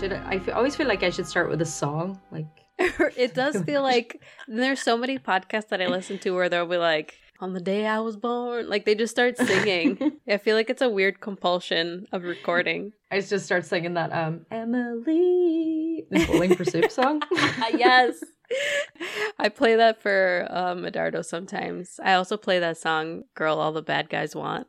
Should I, I always feel like I should start with a song, like it does feel like there's so many podcasts that I listen to where they'll be like, on the day I was born. Like they just start singing. I feel like it's a weird compulsion of recording. I just start singing that um Emily the Bowling for Soup song. yes. I play that for um, Medardo sometimes. I also play that song "Girl All the Bad Guys Want"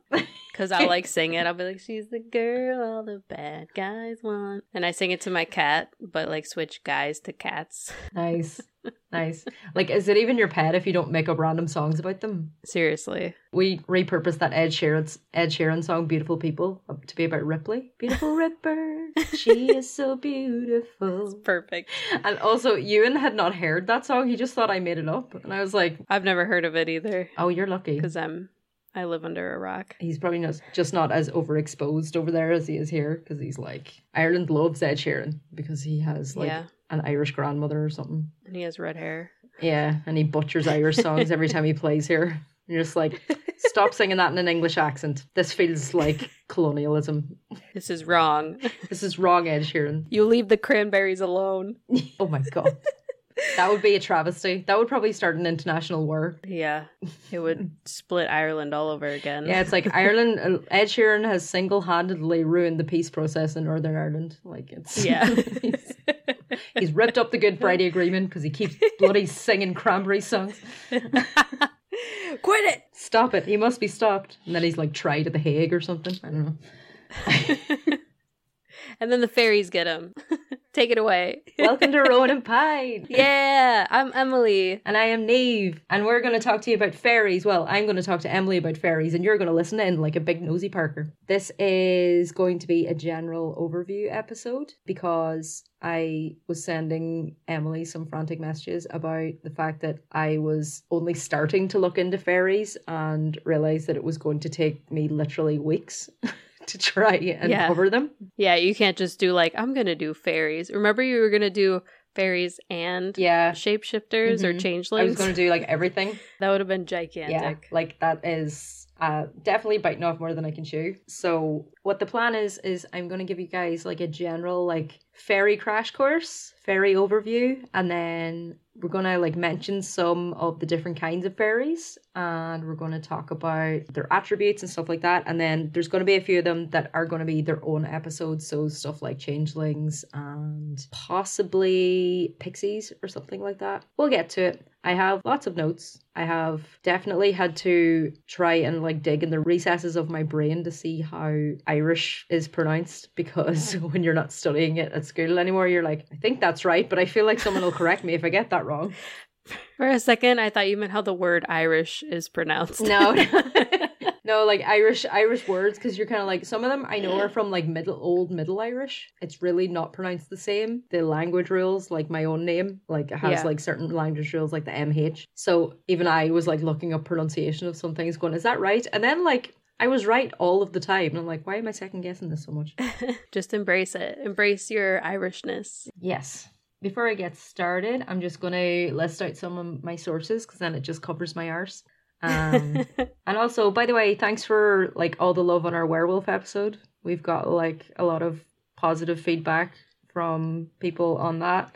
because I like sing it. I'll be like, "She's the girl all the bad guys want," and I sing it to my cat, but like switch guys to cats. nice. Nice. Like is it even your pet if you don't make up random songs about them? Seriously, We repurposed that Ed Sheeran's Ed Sheeran song "Beautiful People" to be about Ripley. Beautiful Ripper, she is so beautiful. perfect. And also, Ewan had not heard that song. He just thought I made it up, and I was like, I've never heard of it either "Oh, you're lucky." because I'm I live under a rock. He's probably not, just not as overexposed over there as he is here because he's like Ireland loves Ed Sheeran because he has like Yeah. an Irish grandmother or something. And he has red hair. Yeah, and he butchers Irish songs every time he plays here. You're just like, stop singing that in an English accent. This feels like colonialism. This is wrong. This is wrong, Ed Sheeran. you leave the cranberries alone. Oh my god. That would be a travesty. That would probably start an international war. Yeah, it would split Ireland all over again. Yeah, it's like Ireland. uh, Ed Sheeran has single-handedly ruined the peace process in Northern Ireland. Like it's Yeah. he's, he's ripped up the Good Friday Agreement because he keeps bloody singing cranberry songs. Quit it. Stop it! He must be stopped. And then he's like tried at the Hague or something. I don't know. And then the fairies get him. Take it away. Welcome to Rowan and Pine. yeah, I'm Emily. And I am Niamh, and we're going to talk to you about fairies. Well, I'm going to talk to Emily about fairies, and you're going to listen in like a big nosy Parker. This is going to be a general overview episode because I was sending Emily some frantic messages about the fact that I was only starting to look into fairies and realized that it was going to take me literally weeks to try and Yeah. cover them. Yeah, you can't just do like I'm gonna do fairies. Remember you were gonna do fairies and Yeah. shapeshifters or Mhm. changelings. I was going to do like everything. that would have been gigantic. Yeah, like that is uh, definitely biting off more than I can chew. So what the plan is is I'm going to give you guys like a general like fairy crash course, fairy overview, and then we're going to like mention some of the different kinds of fairies and we're going to talk about their attributes and stuff like that and then there's going to be a few of them that are going to be their own episodes so stuff like changelings and possibly pixies or something like that. We'll get to it. I have lots of notes. I have definitely had to try and like dig in the recesses of my brain to see how irish is pronounced because when you're not studying it at school anymore you're like i think that's right but i feel like someone will correct me if i get that wrong For a second, I thought you meant how the word Irish is pronounced. No, no, like Irish Irish words because you're kind of like some of them I know are from like middle old Middle Irish. It's really not pronounced the same. The language rules, like my own name, like it has Yeah. like certain language rules, like the MH. So even I was like looking up pronunciation of some things, going, "Is that right?" And then like I was right all of the time, and I'm like, "Why am I second guessing this so much?" just embrace it. Embrace your Irishness. Yes. Before I get started, I'm just going to list out some of my sources because then it just covers my arse. Um, and also, by the way, thanks for like all the love on our werewolf episode. We've got like a lot of positive feedback from people on that.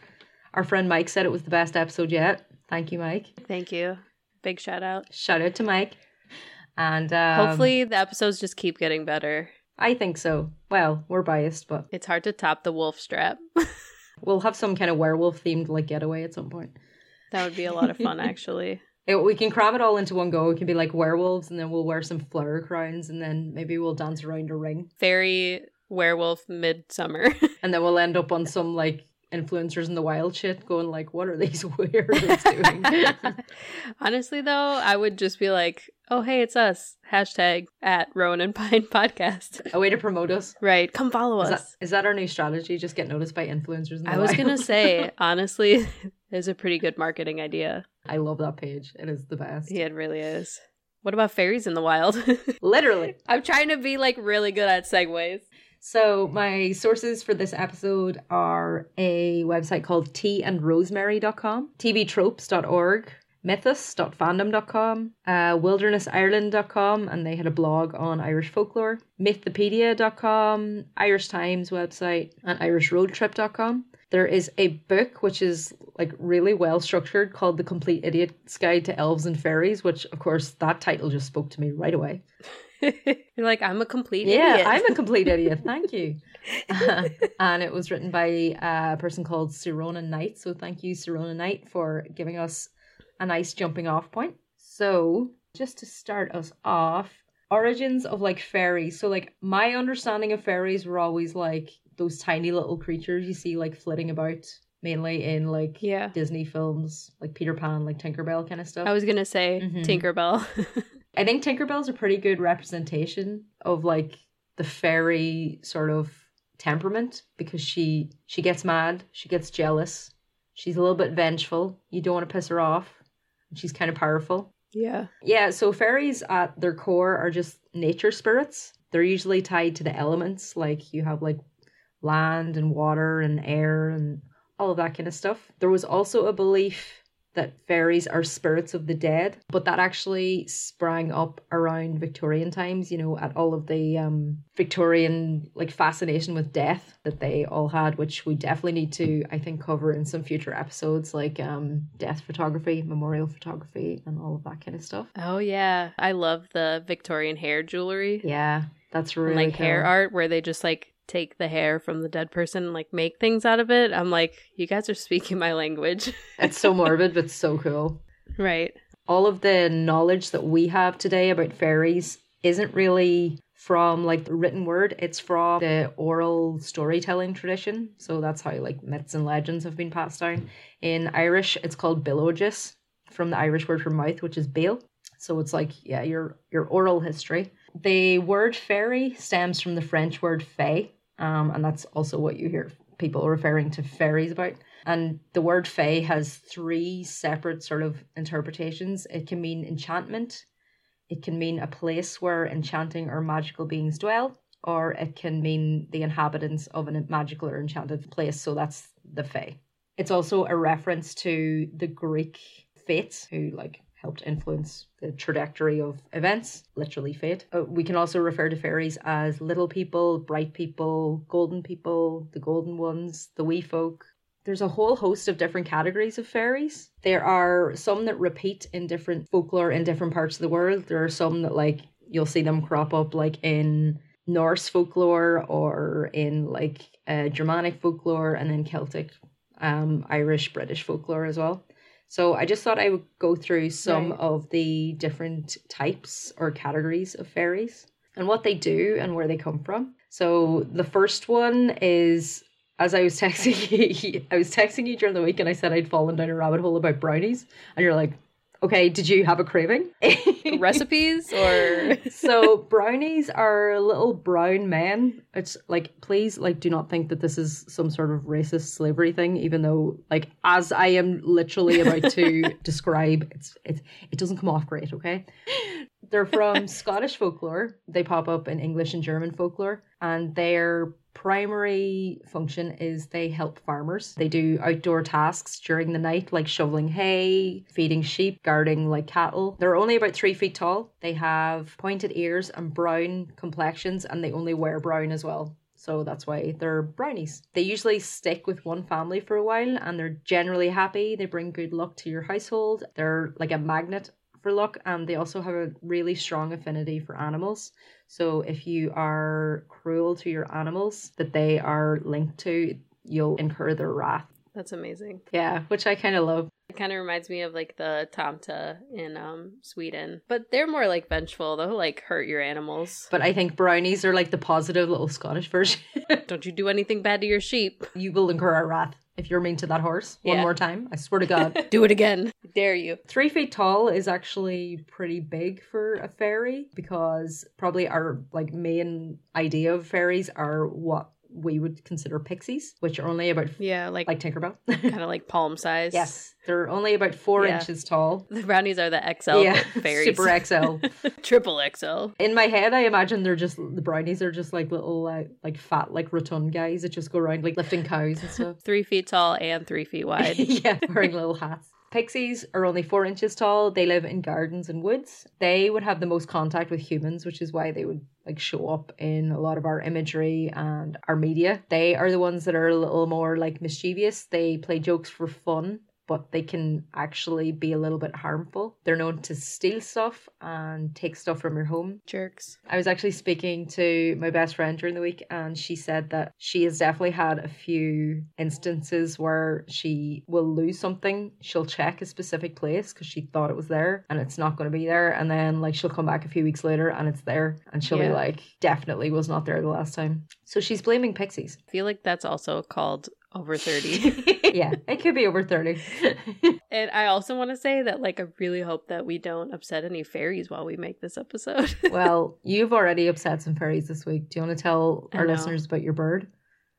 Our friend Mike said it was the best episode yet. Thank you, Mike. Thank you. Big shout out. Shout out to Mike. And um, Hopefully, the episodes just keep getting better. I think so. Well, we're biased, but It's hard to top the wolf strap. we'll have some kind of werewolf themed like getaway at some point. that would be a lot of fun, actually. It, we can cram it all into one go. It can be like werewolves, and then we'll wear some flower crowns, and then maybe we'll dance around a ring, Fairy werewolf midsummer. and then we'll end up on some like influencers in the wild shit, going like, "What are these weirdos doing?" Honestly, though, I would just be like, "Oh, hey, it's us." Hashtag at Rowan and Pine Podcast. a way to promote us. Right, come follow Is us. is that our new strategy? Just get noticed by influencers. In the I was wild? gonna say, honestly, is a pretty good marketing idea. I love that page. It is the best. Yeah, it really is. What about fairies in the wild? Literally. I'm trying to be like really good at segues. So my sources for this episode are a website called teaandrosemary.com, tvtropes.org, mythus.fandom.com, uh, wildernessireland.com, and they had a blog on Irish folklore, mythopedia.com, Irish Times website, and irishroadtrip.com. There is a book which is like really well structured called The Complete Idiot's Guide to Elves and Fairies, which of course that title just spoke to me right away. You're like, I'm a complete idiot. yeah, idiot. I'm a complete idiot. Thank you. and it was written by a person called Sirona Knight. So thank you, Sirona Knight, for giving us a nice jumping off point. So just to start us off, origins of like fairies. So like my understanding of fairies were always like those tiny little creatures you see like flitting about mainly in like yeah. Disney films, like Peter Pan, like Tinkerbell kind of stuff. I was gonna say Mhm. Tinkerbell. I think Tinkerbell's a pretty good representation of like the fairy sort of temperament because she she gets mad, she gets jealous, she's a little bit vengeful. You don't want to piss her off. She's kind of powerful. yeah. Yeah, so fairies at their core are just nature spirits. They're usually tied to the elements, like you have like land and water and air and all of that kind of stuff. There was also a belief that fairies are spirits of the dead, but that actually sprang up around Victorian times, you know, at all of the um Victorian like fascination with death that they all had, which we definitely need to I think cover in some future episodes like um death photography, memorial photography and all of that kind of stuff. Oh yeah. I love the Victorian hair jewelry. Yeah, that's and, really like hair art where they just like take the hair from the dead person and like make things out of it. I'm like, you guys are speaking my language. It's so morbid but so cool. right. all of the knowledge that we have today about fairies isn't really from like the written word it's from the oral storytelling tradition so that's how like myths and legends have been passed down in irish it's called béaloideas from the irish word for mouth which is béal so it's like yeah your your oral history the word fairy stems from the french word fée um, and that's also what you hear people referring to fairies about and the word fae has three separate sort of interpretations. It can mean enchantment, it can mean a place where enchanting or magical beings dwell, or it can mean the inhabitants of a magical or enchanted place. So that's the fae. It's also a reference to the Greek fates who like helped influence the trajectory of events, literally fate. Uh, we can also refer to fairies as little people, bright people, golden people, the golden ones, the wee folk, there's a whole host of different categories of fairies. There are some that repeat in different folklore in different parts of the world. There are some that like you'll see them crop up like in Norse folklore or in like uh, Germanic folklore and then Celtic, um, Irish, British folklore as well. So I just thought I would go through some Right. of the different types or categories of fairies and what they do and where they come from. So the first one is as I was texting you, I was texting you during the week and I said I'd fallen down a rabbit hole about brownies. And you're like, okay, did you have a craving? Recipes or so brownies are little brown men. It's like, please, like, do not think that this is some sort of racist slavery thing, even though, like, as I am literally about to describe, it's, it's it doesn't come off great, okay? They're from Scottish folklore. They pop up in English and German folklore, and their primary function is they help farmers. They do outdoor tasks during the night, like shoveling hay, feeding sheep, guarding like cattle. They're only about three feet tall. They have pointed ears and brown complexions, and they only wear brown as well. So that's why they're brownies. They usually stick with one family for a while and they're generally happy. They bring good luck to your household. They're like a magnet for luck and they also have a really strong affinity for animals. So if you are cruel to your animals that they are linked to, you'll incur their wrath. That's amazing. Yeah, which I kind of love. It kind of reminds me of like the Tomte in um Sweden, but they're more like vengeful. They'll like hurt your animals. But I think brownies are like the positive little Scottish version. Don't you do anything bad to your sheep? you will incur our wrath if you're mean to that horse one Yeah. more time. I swear to God. Do it again. Dare you? Three feet tall is actually pretty big for a fairy because probably our like main idea of fairies are what we would consider pixies, which are only about Yeah, like, like Tinkerbell. kind of like palm size. yes, they're only about four Yeah. inches tall. The brownies are the XL yeah, fairies. super XL. Triple XL. In my head, I imagine they're just the brownies are just like little uh, like fat like rotund guys that just go around like lifting cows and stuff. Three feet tall and three feet wide. yeah, wearing little hats. Pixies are only four inches tall. They live in gardens and woods. They would have the most contact with humans, which is why they would like show up in a lot of our imagery and our media. They are the ones that are a little more like mischievous. They play jokes for fun but they can actually be a little bit harmful. They're known to steal stuff and take stuff from your home. Jerks. I was actually speaking to my best friend during the week, and she said that she has definitely had a few instances where she will lose something. She'll check a specific place because she thought it was there and it's not going to be there. And then, like, she'll come back a few weeks later and it's there, and she'll Yeah. be like, definitely was not there the last time. So she's blaming pixies. I feel like that's also called over 30. yeah, it could be over 30. and I also want to say that, like, I really hope that we don't upset any fairies while we make this episode. well, you've already upset some fairies this week. Do you want to tell our listeners about your bird?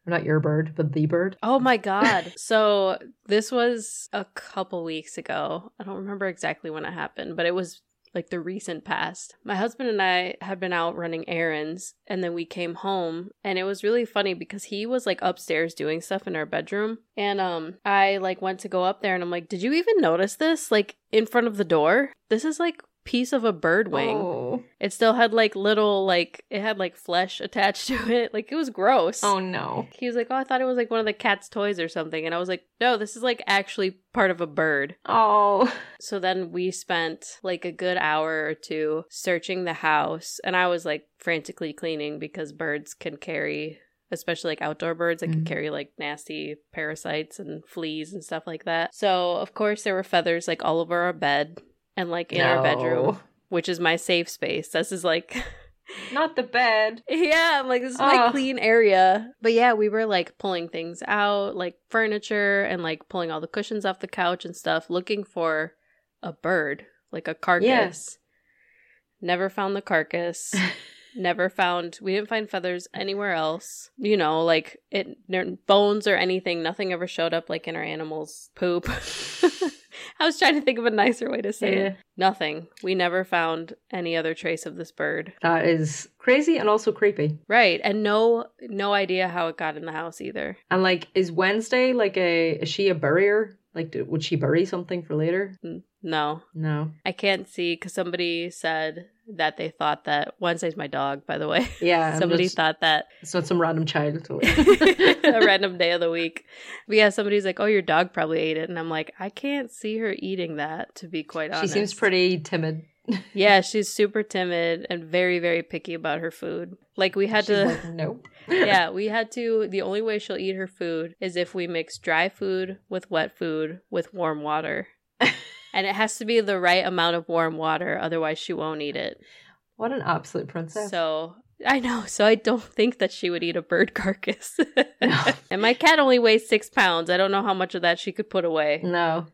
Or not your bird, but the bird. Oh my god. So this was a couple weeks ago. I don't remember exactly when it happened, but it was like the recent past. My husband and I had been out running errands and then we came home and it was really funny because he was like upstairs doing stuff in our bedroom and um I like went to go up there and I'm like, "Did you even notice this like in front of the door? This is like piece of a bird wing. Oh. It still had like little like it had like flesh attached to it. Like it was gross. oh no. He was like, "Oh, I thought it was like one of the cat's toys or something," and I was like, "No, this is like actually part of a bird." Oh. So then we spent like a good hour or two searching the house, and I was like frantically cleaning because birds can carry, especially like outdoor birds, that can Mhm. carry like nasty parasites and fleas and stuff like that. So of course there were feathers like all over our bed and like in our bedroom, which is my safe space. This is like. Not the bed. Yeah, I'm like, this is my clean area. But yeah, we were like pulling things out, like furniture and like pulling all the cushions off the couch and stuff, looking for a bird, like a carcass. Never found the carcass. Never found, we didn't find feathers anywhere else. You know, like it, bones or anything, nothing ever showed up like in our animals' poop. I was trying to think of a nicer way to say Yeah. it. Nothing. We never found any other trace of this bird. That is crazy and also creepy. Right, and no no idea how it got in the house either. And like, is Wednesday like a, is she a burier? Like, would she bury something for later? Hmm. No, No. I can't see because somebody said that they thought that Wednesday's my dog, by the way. Yeah. Somebody just- thought that It's not some random child. a random day of the week. But yeah, somebody's like, "Oh, your dog probably ate it," and I'm like, I can't see her eating that. To be quite honest. she seems pretty timid. Yeah, she's super timid and very very picky about her food. Like we had She's to. like, no. yeah, we had to. The only way she'll eat her food is if we mix dry food with wet food with warm water. And it has to be the right amount of warm water, otherwise, she won't eat it. What an absolute princess. So. I know, so I don't think that she would eat a bird carcass. No. and my cat only weighs six pounds. I don't know how much of that she could put away. No.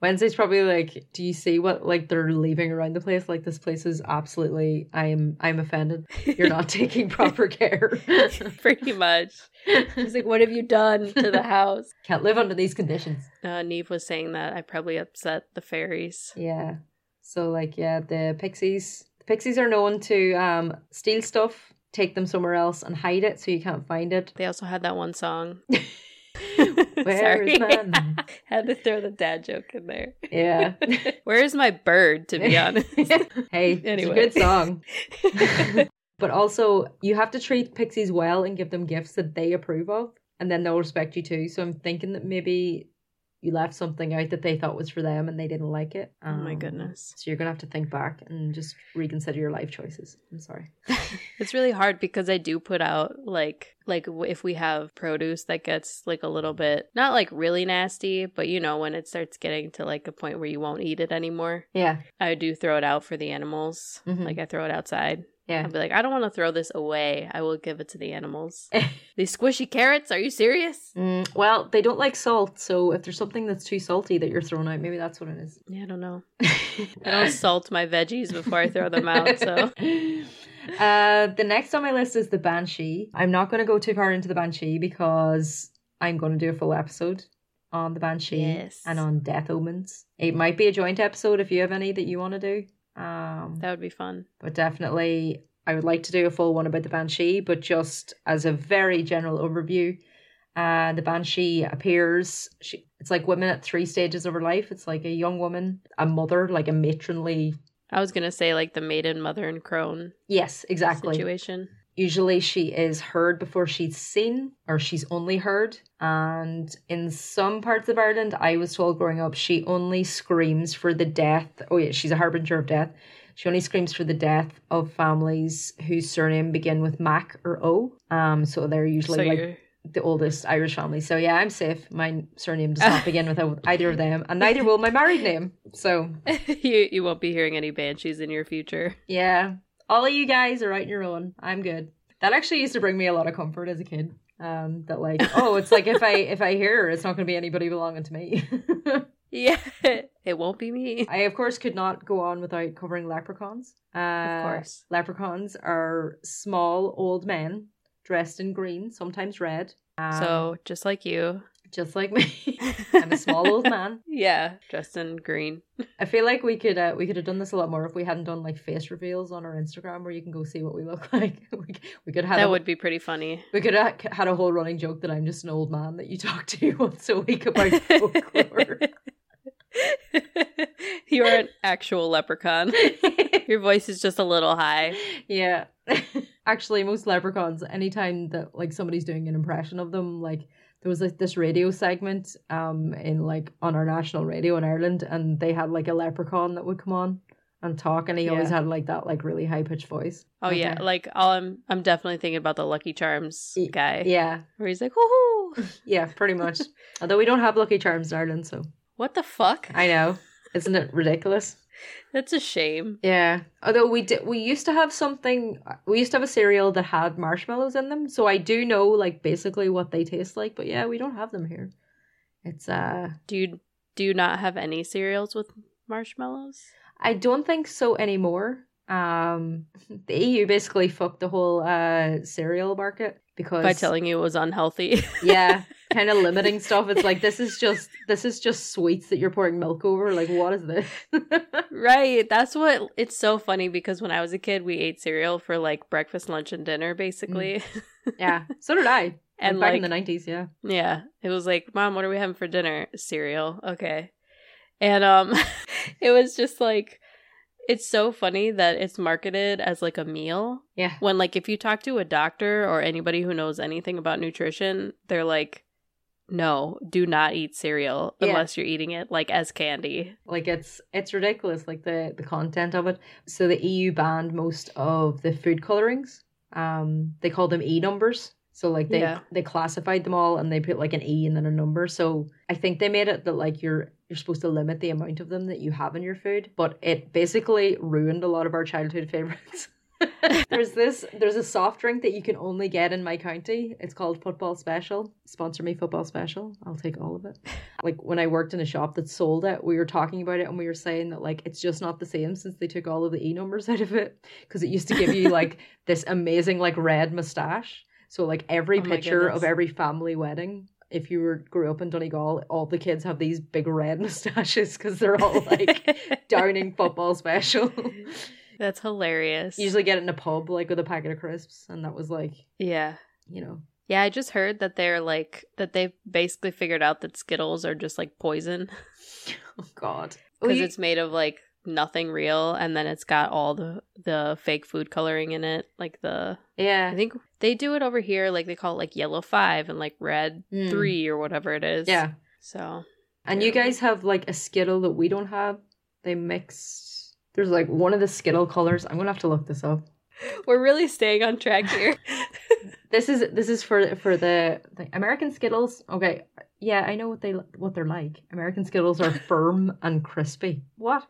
Wednesday's probably like, do you see what like they're leaving around the place? Like this place is absolutely I am I'm offended. You're not taking proper care. Pretty much. She's like, What have you done to the house? Can't live under these conditions. Uh, Niamh was saying that I probably upset the fairies. Yeah. So like yeah, the pixies the pixies are known to um steal stuff, take them somewhere else and hide it so you can't find it. They also had that one song. Where is my had to throw the dad joke in there. Yeah. Where is my bird, to be honest? hey, Anyway. it's a good song. But also, you have to treat pixies well and give them gifts that they approve of, and then they'll respect you too. So I'm thinking that maybe you left something out that they thought was for them and they didn't like it. oh my Um, goodness. So you're gonna have to think back and just reconsider your life choices. I'm sorry. It's really hard because I do put out like like if we have produce that gets like a little bit not like really nasty, but you know when it starts getting to like a point where you won't eat it anymore, Yeah, I do throw it out for the animals. Mhm. Like I throw it outside. Yeah. I'll be like, I don't want to throw this away. I will give it to the animals. These squishy carrots? Are you serious? Mm, well, they don't like salt, so if there's something that's too salty that you're throwing out, maybe that's what it is. Yeah, I don't know. I don't salt my veggies before I throw them out. So uh, the next on my list is the Banshee. I'm not going to go too far into the Banshee because I'm going to do a full episode on the Banshee Yes. and on Death Omens. It might be a joint episode if you have any that you want to do. Um, that would be fun. but definitely, I would like to do a full one about the Banshee, but just as a very general overview. Uh, the Banshee appears. She It's like women at three stages of her life. It's like a young woman, a mother, like a matronly. I was gonna say like the maiden, mother, and crone Yes, exactly. situation. Usually she is heard before she's seen, or she's only heard. And in some parts of Ireland, I was told growing up, she only screams for the death. Oh, yeah, she's a harbinger of death. She only screams for the death of families whose surname begin with Mac or O. Um, so they're usually so like the oldest Irish family. So yeah, I'm safe. My surname does not begin with either of them, and neither will my married name. So you you won't be hearing any banshees in your future. yeah, all of you guys are out on your own. I'm good. That actually used to bring me a lot of comfort as a kid. Um, that like, oh, it's like if I if I hear her, it's not going to be anybody belonging to me. Yeah, it won't be me. I of course could not go on without covering leprechauns. Uh, Of course. leprechauns are small old men dressed in green, sometimes red. Um, So just like you, just like me, I'm a small old man. yeah, dressed in green. I feel like we could uh, we could have done this a lot more if we hadn't done like face reveals on our Instagram where you can go see what we look like. we, we could have That a, would be pretty funny. we could have had a whole running joke that I'm just an old man that you talk to once a week about folklore. You're an actual leprechaun. Your voice is just a little high. yeah. Actually, most leprechauns, anytime that like somebody's doing an impression of them, like there was like this radio segment um in like on our national radio in Ireland, and they had like a leprechaun that would come on and talk, and he always had like that like really high pitched voice. Oh yeah, like I'm I'm definitely thinking about the Lucky Charms guy. yeah, Where he's like, woohoo! yeah, pretty much. Although we don't have Lucky Charms in Ireland, so What the fuck? I know, isn't it ridiculous? That's a shame. Yeah. Although we did, we used to have something. We used to have a cereal that had marshmallows in them, so I do know like basically what they taste like. But yeah, we don't have them here. It's uh, Do you do you not have any cereals with marshmallows? I don't think so anymore. Um, the EU basically fucked the whole uh cereal market because By telling you it was unhealthy. yeah, kind of limiting stuff. It's like this is just this is just sweets that you're pouring milk over. Like what is this? right. That's what it's so funny because when I was a kid we ate cereal for like breakfast, lunch, and dinner basically. yeah, so did I. And, And back in the nineties, yeah. Yeah. It was like, Mom, what are we having for dinner? Cereal. Okay. And um it was just like it's so funny that it's marketed as like a meal Yeah. when like if you talk to a doctor or anybody who knows anything about nutrition, they're like no, do not eat cereal Yeah. unless you're eating it like as candy. like it's it's ridiculous like the the content of it so the eu banned most of the food colorings um they call them e numbers so like they Yeah. they classified them all and they put like an e and then a number so i think they made it that like you're you're supposed to limit the amount of them that you have in your food but it basically ruined a lot of our childhood favorites. There's this there's a soft drink that you can only get in my county. It's called football special. Sponsor me football special. I'll take all of it. Like when I worked in a shop that sold it, we were talking about it and we were saying that like it's just not the same since they took all of the e numbers out of it because it used to give you like this amazing like red mustache. So like every Oh picture of every family wedding, if you were grew up in Donegal, all the kids have these big red mustaches because they're all like downing football special. That's hilarious. Usually get it in a pub like with a packet of crisps, and that was like Yeah. you know Yeah, I just heard that they're like that they basically figured out that Skittles are just like poison oh god because you- it's made of like nothing real and then it's got all the the fake food coloring in it like the yeah I think they do it over here like they call it like yellow 5 and like red Mm. 3 or whatever it is. yeah So, And you guys have like a Skittle that we don't have. They mix. There's like one of the Skittle colors. I'm gonna have to look this up. we're really staying on track here. This is this is for for the, the American Skittles. Okay, yeah, I know what they what they're like. American Skittles are firm and crispy. What?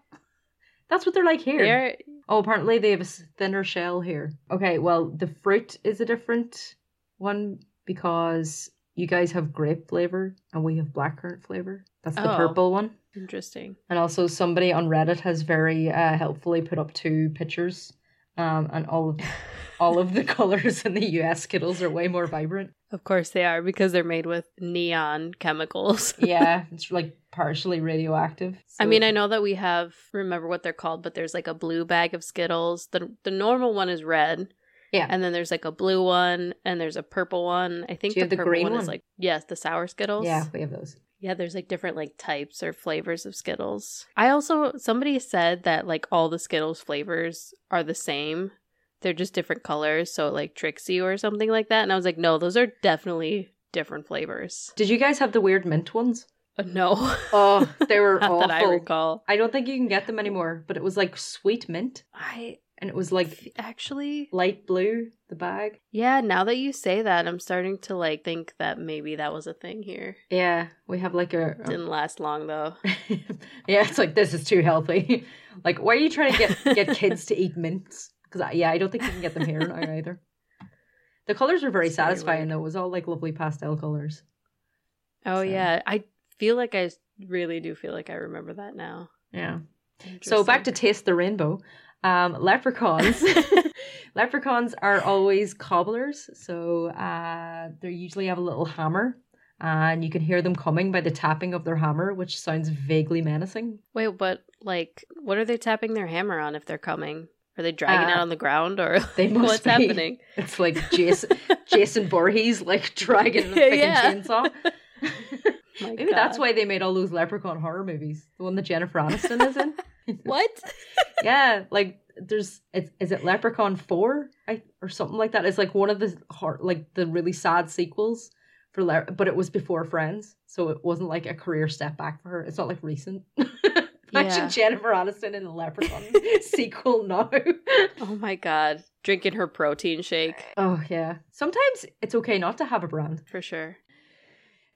That's what they're like here. They're Oh, apparently they have a thinner shell here. Okay, well the fruit is a different one because you guys have grape flavor and we have blackcurrant flavor. That's the Oh. purple one. interesting. And also, somebody on Reddit has very uh, helpfully put up two pictures, um, and all of all of the colors in the U.S. Skittles are way more vibrant. Of course they are because they're made with neon chemicals. Yeah, it's like partially radioactive. I mean, I know that we have remember what they're called, but there's like a blue bag of Skittles. The the normal one is red. Yeah. And then there's like a blue one and there's a purple one. I think the the purple green one, one? is like yes, the sour Skittles. yeah, we have those. Yeah, there's like different like types or flavors of Skittles. I also somebody said that like all the Skittles flavors are the same. They're just different colors, so like tricks you or something like that. And I was like, no, those are definitely different flavors. Did you guys have the weird mint ones? Uh, no, Oh, they were not awful. that I recall. I don't think you can get them anymore, but it was like sweet mint, I and it was like actually, light blue. The bag. yeah. Now that you say that, I'm starting to like think that maybe that was a thing here. Yeah, we have like a. a- Didn't last long though. yeah, it's like this is too healthy. like, why are you trying to get get kids to eat mints? Because yeah, I don't think you can get them here now either. The colors were very It's satisfying though. It was all like lovely pastel colors. Oh So- yeah, I feel like I really do feel like I remember that now. Yeah. So back to taste the rainbow. Um, leprechauns. leprechauns are always cobblers, so uh, they usually have a little hammer, and you can hear them coming by the tapping of their hammer, which sounds vaguely menacing. Wait, but like, what are they tapping their hammer on if they're coming? Are they dragging Uh, on the ground or they must what's be. happening? It's like Jason Jason Voorhees like dragging a fucking Yeah. chainsaw. Maybe that's why they made all those leprechaun horror movies. The one that Jennifer Aniston is in. What? yeah, like there's it's, is it Leprechaun Four I, or something like that? It's like one of the hor- like the really sad sequels for Le- but it was before Friends, so it wasn't like a career step back for her. It's not like recent. Imagine Yeah. Jennifer Aniston in the Leprechaun sequel No. Oh my god, drinking her protein shake oh yeah, sometimes it's okay not to have a brand. for sure.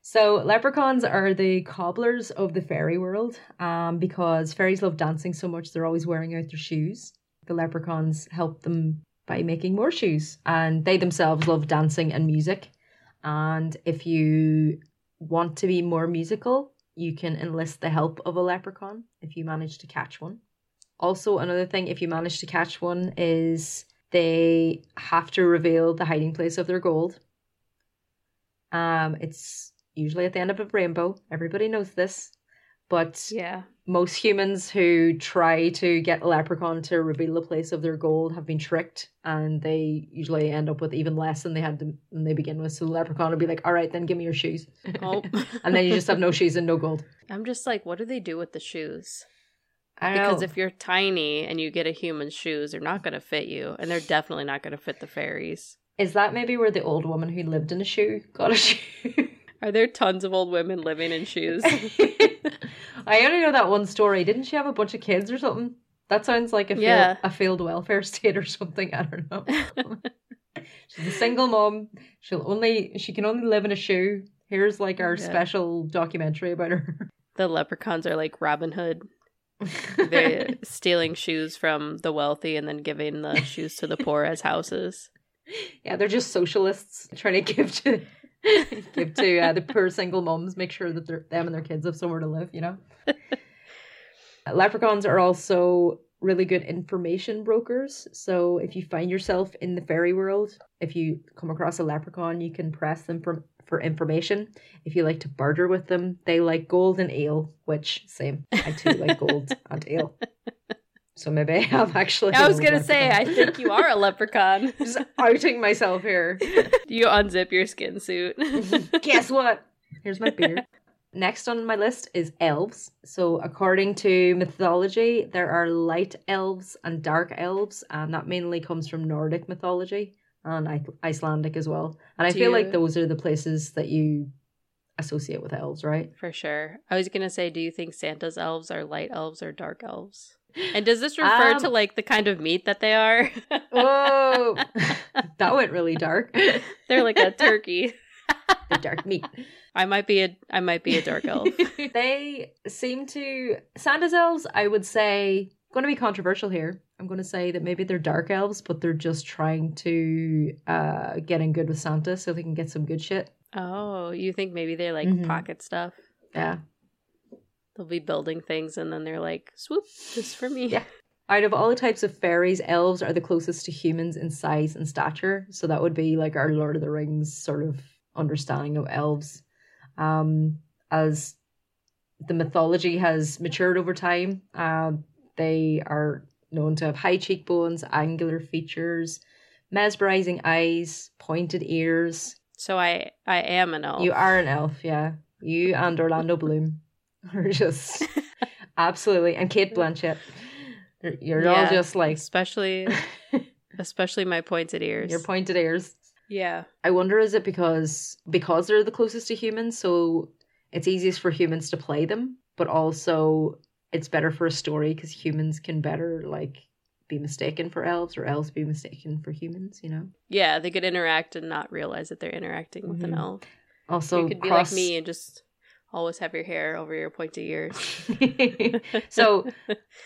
So leprechauns are the cobblers of the fairy world, um, because fairies love dancing so much they're always wearing out their shoes. The leprechauns help them by making more shoes, and they themselves love dancing and music. And if you want to be more musical, you can enlist the help of a leprechaun if you manage to catch one. Also, another thing, if you manage to catch one, is they have to reveal the hiding place of their gold. Um, it's usually at the end of a rainbow. Everybody knows this. But Yeah. Most humans who try to get a leprechaun to reveal the place of their gold have been tricked and they usually end up with even less than they had to, when they begin with. So the leprechaun will be like, all right, then give me your shoes. Oh. and then you just have no shoes and no gold. I'm just like, what do they do with the shoes? Because know. if you're tiny and you get a human's shoes, they're not going to fit you, and they're definitely not going to fit the fairies. Is that maybe where the old woman who lived in a shoe got a shoe? Are there tons of old women living in shoes? I only know that one story. Didn't she have a bunch of kids or something? That sounds like a failed, Yeah. a failed welfare state or something. I don't know. She's a single mom. She'll only she can only live in a shoe. Here's like our Yeah. special documentary about her. the leprechauns are like Robin Hood. They're stealing shoes from the wealthy and then giving the shoes to the poor as houses. yeah, they're just socialists trying to give to give to uh, the poor single moms, make sure that they're, them and their kids have somewhere to live. You know. Leprechauns are also really good information brokers. So if you find yourself in the fairy world, if you come across a leprechaun, you can press them for, for information. If you like to barter with them, they like gold and ale, which same. I too like gold and ale. So maybe I have actually. I was gonna old say, I think you are a leprechaun. just outing myself here. you unzip your skin suit. Guess what? Here's my beard. Next on my list is elves. So, according to mythology, there are light elves and dark elves, and that mainly comes from Nordic mythology and I- Icelandic as well. And I Do feel you- like those are the places that you associate with elves, right? For sure. I was gonna say, do you think Santa's elves are light elves or dark elves? And does this refer Um, to like the kind of meat that they are? Whoa, that went really dark. They're like a turkey. the dark meat. I might be a I might be a dark elf. they seem to Santa's elves. I would say going to be controversial here. I'm going to say that maybe they're dark elves, but they're just trying to uh, get in good with Santa so they can get some good shit. Oh, you think maybe they're like Mhm. pocket stuff? Yeah. They'll be building things and then they're like, swoop, this for me. Yeah. Out of all the types of fairies, elves are the closest to humans in size and stature. So that would be like our Lord of the Rings sort of understanding of elves. Um, as the mythology has matured over time, uh, they are known to have high cheekbones, angular features, mesmerizing eyes, pointed ears. So I I am an elf. You are an elf, yeah. You and Orlando Bloom are just absolutely, and Cate Blanchett. You're, you're all just like especially especially my pointed ears. your pointed ears. yeah. I wonder is it because because they're the closest to humans, so it's easiest for humans to play them, but also it's better for a story because humans can better like be mistaken for elves or elves be mistaken for humans. You know. Yeah, they could interact and not realize that they're interacting with an Mhm. elf. Also, you could be cross- like me and just always have your hair over your pointy ears. so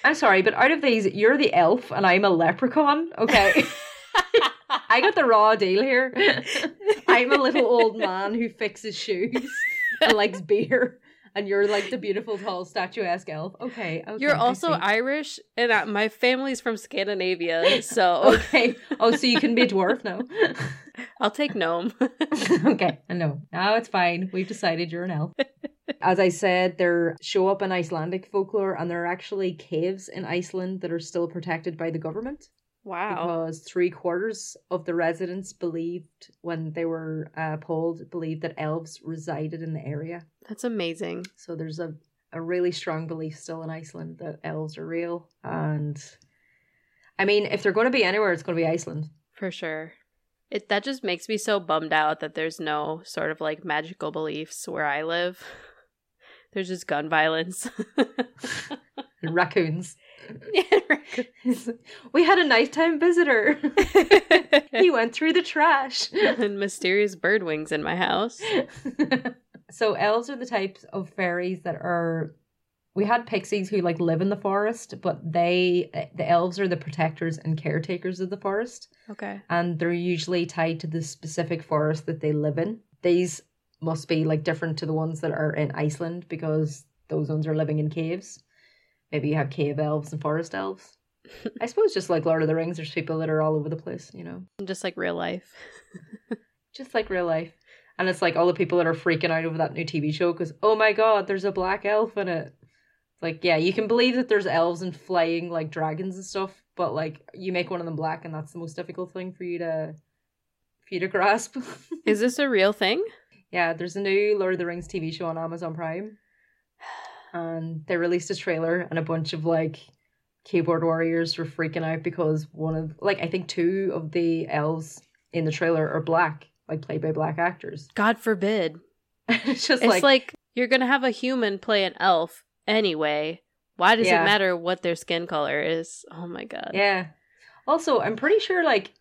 I'm sorry, but out of these, you're the elf and I'm a leprechaun. Okay. I got the raw deal here. I'm a little old man who fixes shoes and likes beer, and you're like the beautiful, tall, statuesque elf. Okay, okay You're also. Irish, and uh, my family's from Scandinavia, so okay. Oh, so you can be a dwarf now. I'll take gnome. okay, I know. Now it's fine. We've decided you're an elf. As I said, there show up in Icelandic folklore, and there are actually caves in Iceland that are still protected by the government. wow. because three quarters of the residents believed when they were uh, polled believed that elves resided in the area That's amazing. so there's a, a really strong belief still in iceland that elves are real and i mean if they're going to be anywhere it's going to be iceland For sure. It that just makes me so bummed out that there's no sort of like magical beliefs where I live. There's just gun violence. and raccoons we had a nighttime visitor he went through the trash and mysterious bird wings in my house. so elves are the types of fairies that are we had pixies who like live in the forest but they the elves are the protectors and caretakers of the forest Okay. and they're usually tied to the specific forest that they live in these must be like different to the ones that are in iceland because those ones are living in caves maybe you have cave elves and forest elves i suppose just like lord of the rings there's people that are all over the place you know Just like real life. just like real life. And it's like all the people that are freaking out over that new TV show because, oh my god, there's a black elf in it. It's like, yeah, you can believe that there's elves and flying like dragons and stuff, but like you make one of them black and that's the most difficult thing for you to for you to grasp. Is this a real thing? Yeah, there's a new Lord of the Rings TV show on Amazon Prime. And they released a trailer and a bunch of like keyboard warriors were freaking out because one of like I think two of the elves in the trailer are black, like played by black actors. God forbid. it's just It's like, like, you're gonna have a human play an elf anyway. Why does Yeah. it matter what their skin color is? Oh my god. yeah. Also, I'm pretty sure like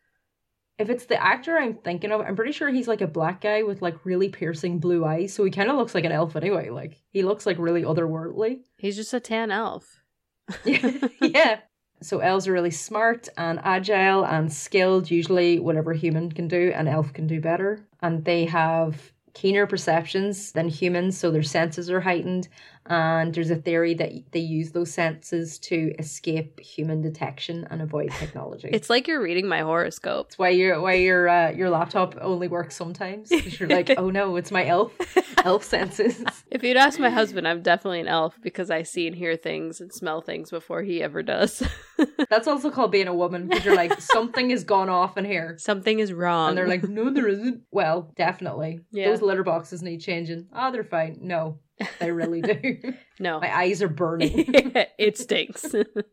if it's the actor I'm thinking of, I'm pretty sure he's like a black guy with like really piercing blue eyes, so he kind of looks like an elf anyway. Like he looks like really otherworldly. He's just a tan elf. yeah. So elves are really smart and agile and skilled. Usually, whatever human can do, an elf can do better. And they have keener perceptions than humans, so their senses are heightened. And there's a theory that they use those senses to escape human detection and avoid technology. It's like you're reading my horoscope. It's why your why your uh, your laptop only works sometimes. You're like, oh no, it's my elf elf senses. If you'd ask my husband, I'm definitely an elf because I see and hear things and smell things before he ever does. That's also called being a woman because you're like something has gone off in here. Something is wrong. And they're like, no, there isn't. Well, definitely. Yeah. Those litter boxes need changing. Oh, they're fine. No, they really do. no. My eyes are burning. it stinks.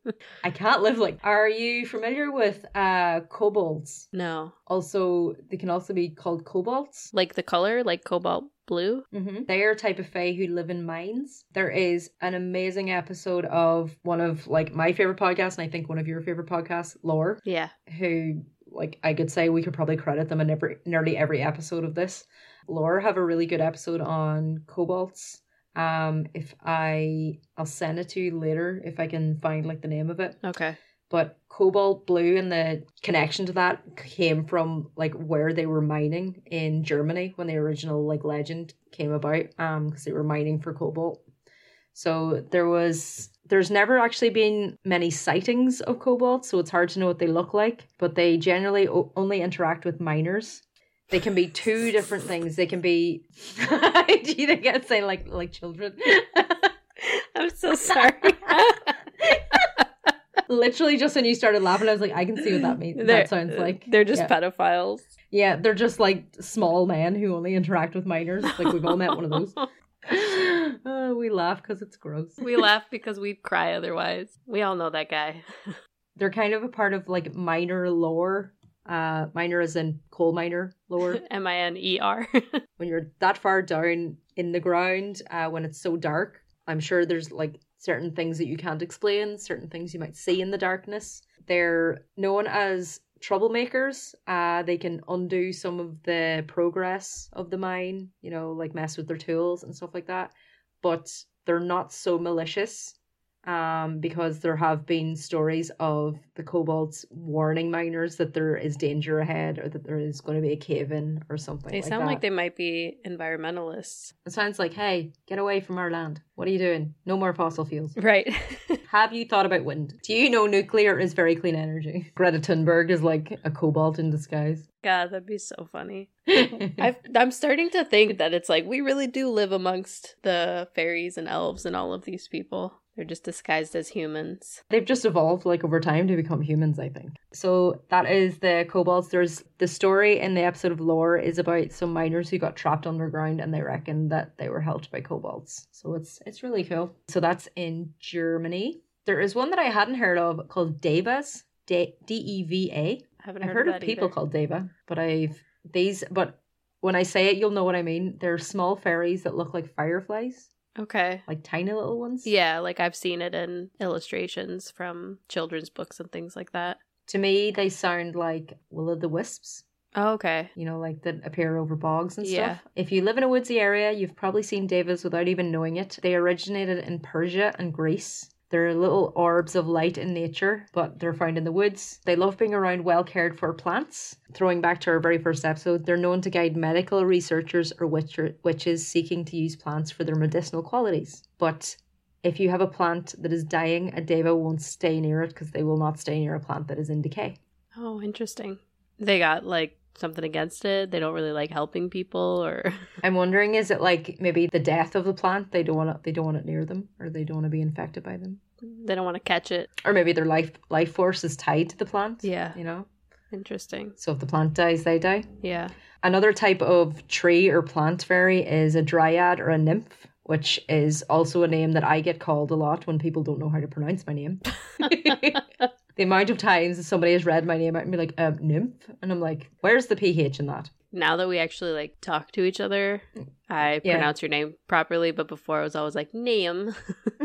I can't live like. Are you familiar with uh kobolds? no. Also, they can also be called kobolds. Like the color, like cobalt blue. Mm-hmm. They are a type of fae who live in mines. There is an amazing episode of one of like my favorite podcasts, and I think one of your favorite podcasts, Lore, Yeah. who like I could say we could probably credit them in every nearly every episode of this. Lore have a really good episode on kobolds. Um, if I I'll send it to you later if I can find like the name of it. Okay. But cobalt blue and the connection to that came from like where they were mining in Germany when the original like legend came about. Um, because they were mining for cobalt. So there was there's never actually been many sightings of cobalt, so it's hard to know what they look like. But they generally o- only interact with miners. They can be two different things. They can be. Do you think I'd say like like children? I'm so sorry. Literally, just when you started laughing, I was like, I can see what that means. They're- That sounds like they're just yeah. pedophiles. Yeah, they're just like small men who only interact with minors. Like we've all met one of those. Uh, we laugh because it's gross. We laugh because we'd cry otherwise. We all know that guy. They're kind of a part of like minor lore. Uh, miner as in coal miner lower. M I N E R. when you're that far down in the ground, uh, when it's so dark, I'm sure there's like certain things that you can't explain, certain things you might see in the darkness. They're known as troublemakers. Uh, they can undo some of the progress of the mine, you know, like mess with their tools and stuff like that. But they're not so malicious um, because there have been stories of the kobolds warning miners that there is danger ahead or that there is going to be a cave in or something. They like sound that. like they might be environmentalists. It sounds like, hey, get away from our land. What are you doing? No more fossil fuels. Right. Have you thought about wind? Do you know nuclear is very clean energy? Greta Thunberg is like a kobold in disguise. God, that'd be so funny. I've, I'm starting to think that it's like we really do live amongst the fairies and elves and all of these people. They're just disguised as humans. They've just evolved like over time to become humans, I think. So that is the kobolds. There's the story in the episode of Lore is about some miners who got trapped underground and they reckon that they were helped by kobolds. So it's it's really cool. So that's in Germany. There is one that I hadn't heard of called Devas. D E V A. I haven't I've heard, heard of, of people either. called Deva, but I've these but when I say it you'll know what I mean. They're small fairies that look like fireflies, Okay. like tiny little ones. Yeah, like I've seen it in illustrations from children's books and things like that. To me they sound like will o' the wisps. Oh, okay. you know, like that appear over bogs and stuff. Yeah. If you live in a woodsy area, you've probably seen devas without even knowing it. They originated in Persia and Greece. They're little orbs of light in nature, but they're found in the woods. They love being around well cared for plants. Throwing back to our very first episode, they're known to guide medical researchers or witch- witches seeking to use plants for their medicinal qualities. But if you have a plant that is dying, a deva won't stay near it because they will not stay near a plant that is in decay. Oh, interesting. They got like something against it. They don't really like helping people or I'm wondering, is it like maybe the death of the plant? They don't want it. They don't want it near them, or they don't want to be infected by them, they don't want to catch it. or maybe their life life force is tied to the plant. Yeah. you know. Interesting. So if the plant dies, they die. Yeah. Another type of tree or plant fairy is a dryad or a nymph, which is also a name that I get called a lot when people don't know how to pronounce my name. the amount of times somebody has read my name out and be like, uh, nymph, and I'm like, where's the ph in that? Now that we actually like talk to each other, I Yeah. pronounce your name properly, but before I was always like name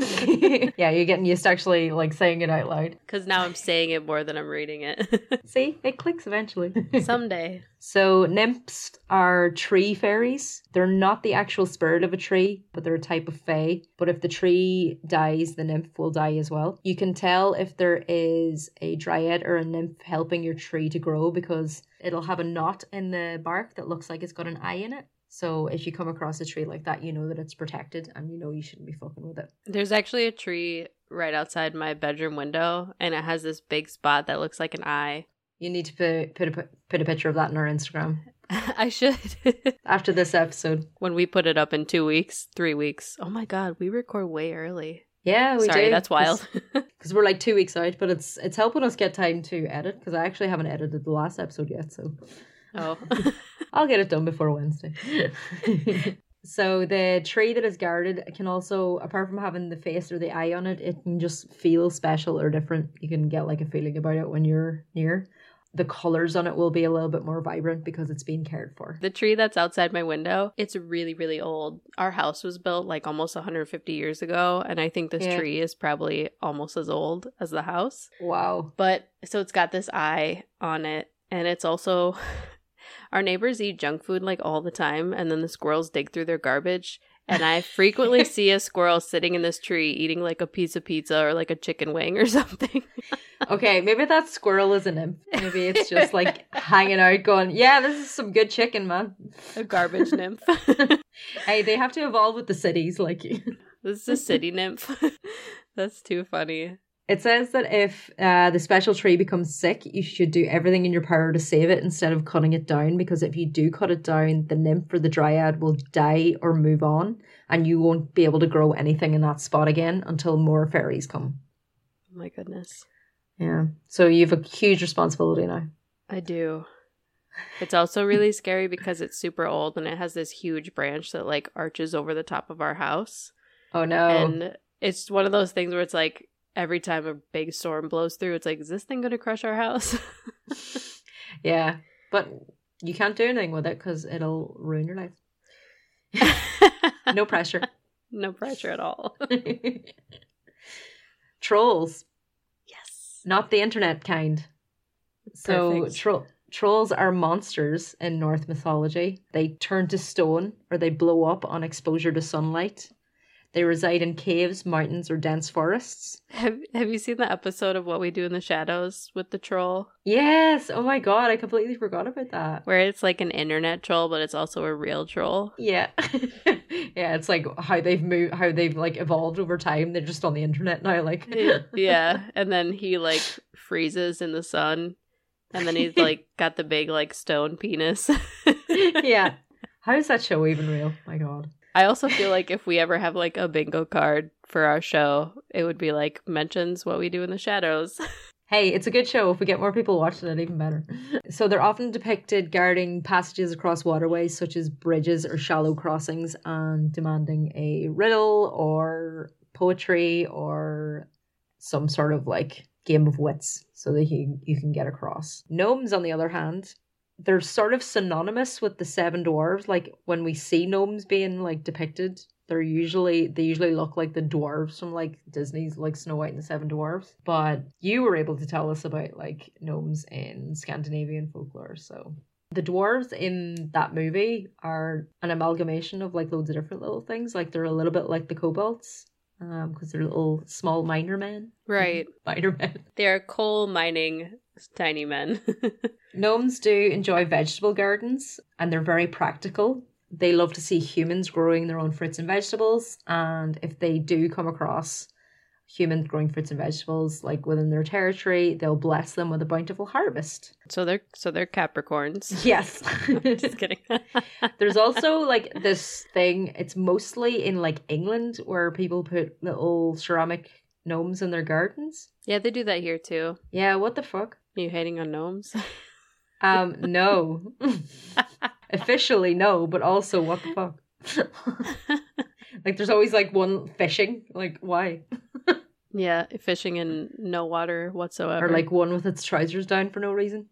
yeah, you're getting used to actually like saying it out loud. because now I'm saying it more than I'm reading it. See, it clicks eventually. Someday. So nymphs are tree fairies. They're not the actual spirit of a tree, but they're a type of fae. But if the tree dies, the nymph will die as well. You can tell if there is a dryad or a nymph helping your tree to grow because it'll have a knot in the bark that looks like it's got an eye in it. So if you come across a tree like that, you know that it's protected and you know you shouldn't be fucking with it. There's actually a tree right outside my bedroom window, and it has this big spot that looks like an eye. You need to put put a, put a picture of that in our Instagram I should. after this episode. when we put it up in two weeks, three weeks. Oh my god, we record way early. Yeah, we Sorry, do. that's wild. because we're like two weeks out, but it's it's helping us get time to edit because I actually haven't edited the last episode yet, so oh. I'll get it done before Wednesday. so the tree that is guarded can also, apart from having the face or the eye on it, it can just feel special or different. You can get like a feeling about it when you're near. The colors on it will be a little bit more vibrant because it's being cared for. The tree that's outside my window, it's really, really old. Our house was built like almost 150 years ago, and I think this Yeah. tree is probably almost as old as the house. Wow. But so it's got this eye on it, and it's also our neighbors eat junk food like all the time, and then the squirrels dig through their garbage. And I frequently see a squirrel sitting in this tree eating like a piece of pizza or like a chicken wing or something. Okay, maybe that squirrel is an imp. Maybe it's just like hanging out, going, "Yeah, this is some good chicken, man." a garbage nymph. Hey, they have to evolve with the cities, like you. this is a city nymph. That's too funny. It says that if uh, the special tree becomes sick, you should do everything in your power to save it instead of cutting it down. Because if you do cut it down, the nymph or the dryad will die or move on, and you won't be able to grow anything in that spot again until more fairies come. Oh my goodness. Yeah. So you have a huge responsibility now. I do. It's also really scary because it's super old and it has this huge branch that like arches over the top of our house. Oh no. And it's one of those things where it's like every time a big storm blows through, it's like, is this thing going to crush our house? yeah. But you can't do anything with it because it'll ruin your life. no pressure. No pressure at all. Trolls. yes. Not the internet kind. So tro- trolls are monsters in Norse mythology. They turn to stone or they blow up on exposure to sunlight. They reside in caves, mountains, or dense forests. Have Have you seen the episode of What We Do in the Shadows with the troll, Yes. Oh my god, I completely forgot about that. where it's like an internet troll, but it's also a real troll? Yeah. yeah, it's like how they've moved how they've like evolved over time. They're just on the internet now, like yeah, and then he like freezes in the sun, and then he's like got the big like stone penis. yeah. How is that show even real? My god. I also feel like if we ever have like a bingo card for our show, it would be like mentions what we do in the shadows. Hey, it's a good show. If we get more people watching it, even better. So they're often depicted guarding passages across waterways, such as bridges or shallow crossings, and demanding a riddle or poetry or some sort of like game of wits so that you, you can get across. Gnomes, on the other hand, they're sort of synonymous with the seven dwarves. Like when we see gnomes being like depicted, they're usually they usually look like the dwarves from like Disney's like Snow White and the Seven Dwarves. But you were able to tell us about like gnomes in Scandinavian folklore. So the dwarves in that movie are an amalgamation of like loads of different little things. Like they're a little bit like the kobolds. Um, because they're little small miner men. right. Miner men. They are coal mining tiny men. Gnomes do enjoy vegetable gardens and they're very practical. They love to see humans growing their own fruits and vegetables. And if they do come across humans growing fruits and vegetables like within their territory, they'll bless them with a bountiful harvest. so they're so they're Capricorns. Yes. Just kidding. There's also like this thing, it's mostly in like England where people put little ceramic gnomes in their gardens. yeah, they do that here too. Yeah, what the fuck? Are you hating on gnomes? Um, no. Officially, no, but also, what the fuck? like, there's always like one fishing. Like, why? yeah, fishing in no water whatsoever. Or like one with its trousers down for no reason.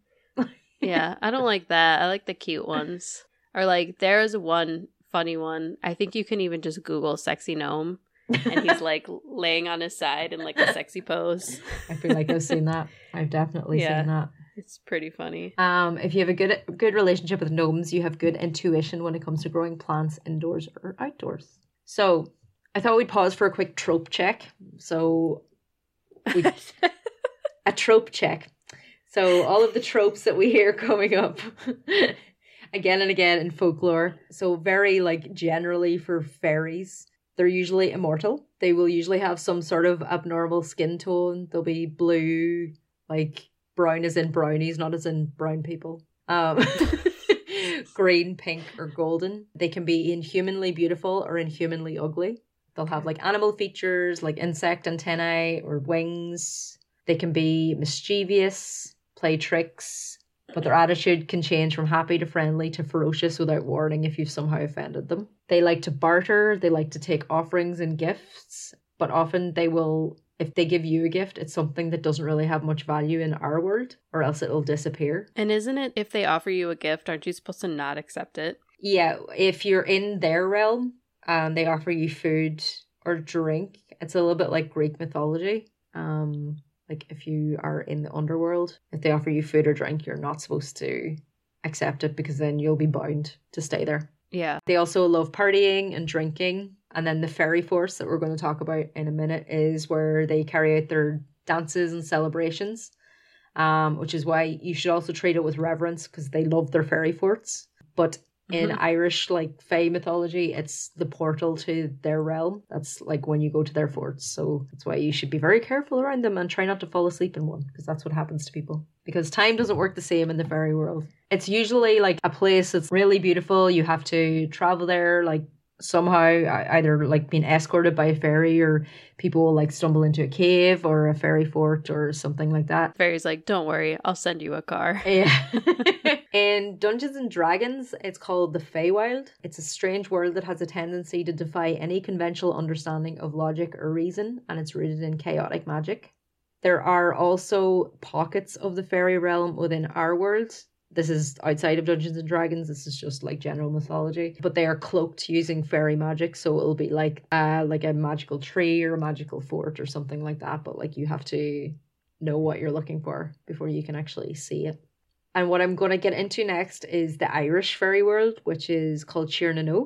yeah, I don't like that. I like the cute ones. Or like there's one funny one. I think you can even just Google sexy gnome and he's like laying on his side in like a sexy pose. I feel like I've seen that. I've definitely Yeah. seen that. It's pretty funny. Um, if you have a good good relationship with gnomes, you have good intuition when it comes to growing plants indoors or outdoors. So, I thought we'd pause for a quick trope check. So, we a trope check. So all of the tropes that we hear coming up again and again in folklore. So very like generally for fairies, they're usually immortal. They will usually have some sort of abnormal skin tone. They'll be blue, like brown as in brownies, not as in brown people. Um green, pink, or golden. They can be inhumanly beautiful or inhumanly ugly. They'll have like animal features like insect antennae or wings. They can be mischievous, play tricks, but their attitude can change from happy to friendly to ferocious without warning if you've somehow offended them. They like to barter, they like to take offerings and gifts, but often they will, if they give you a gift, it's something that doesn't really have much value in our world, or else it'll disappear. And isn't it if they offer you a gift, aren't you supposed to not accept it? Yeah, if you're in their realm and they offer you food or drink, it's a little bit like Greek mythology. Um, like if you are in the underworld, if they offer you food or drink, you're not supposed to accept it because then you'll be bound to stay there. Yeah. They also love partying and drinking. And then the fairy force that we're going to talk about in a minute is where they carry out their dances and celebrations, um, which is why you should also treat it with reverence because they love their fairy forts. But in Mhm. Irish like Fae mythology, it's the portal to their realm. That's like when you go to their forts. So that's why you should be very careful around them and try not to fall asleep in one because that's what happens to people. Because time doesn't work the same in the fairy world. It's usually like a place that's really beautiful. You have to travel there like somehow either like being escorted by a fairy or people will like stumble into a cave or a fairy fort or something like that. Fairy's like, don't worry, I'll send you a car. Yeah. In Dungeons and Dragons, it's called the Feywild. It's a strange world that has a tendency to defy any conventional understanding of logic or reason, and it's rooted in chaotic magic. There are also pockets of the fairy realm within our world this is outside of Dungeons and Dragons. This is just like general mythology, but they are cloaked using fairy magic. So it'll be like uh like a magical tree or a magical fort or something like that. But like you have to know what you're looking for before you can actually see it. And what I'm going to get into next is the Irish fairy world, which is called na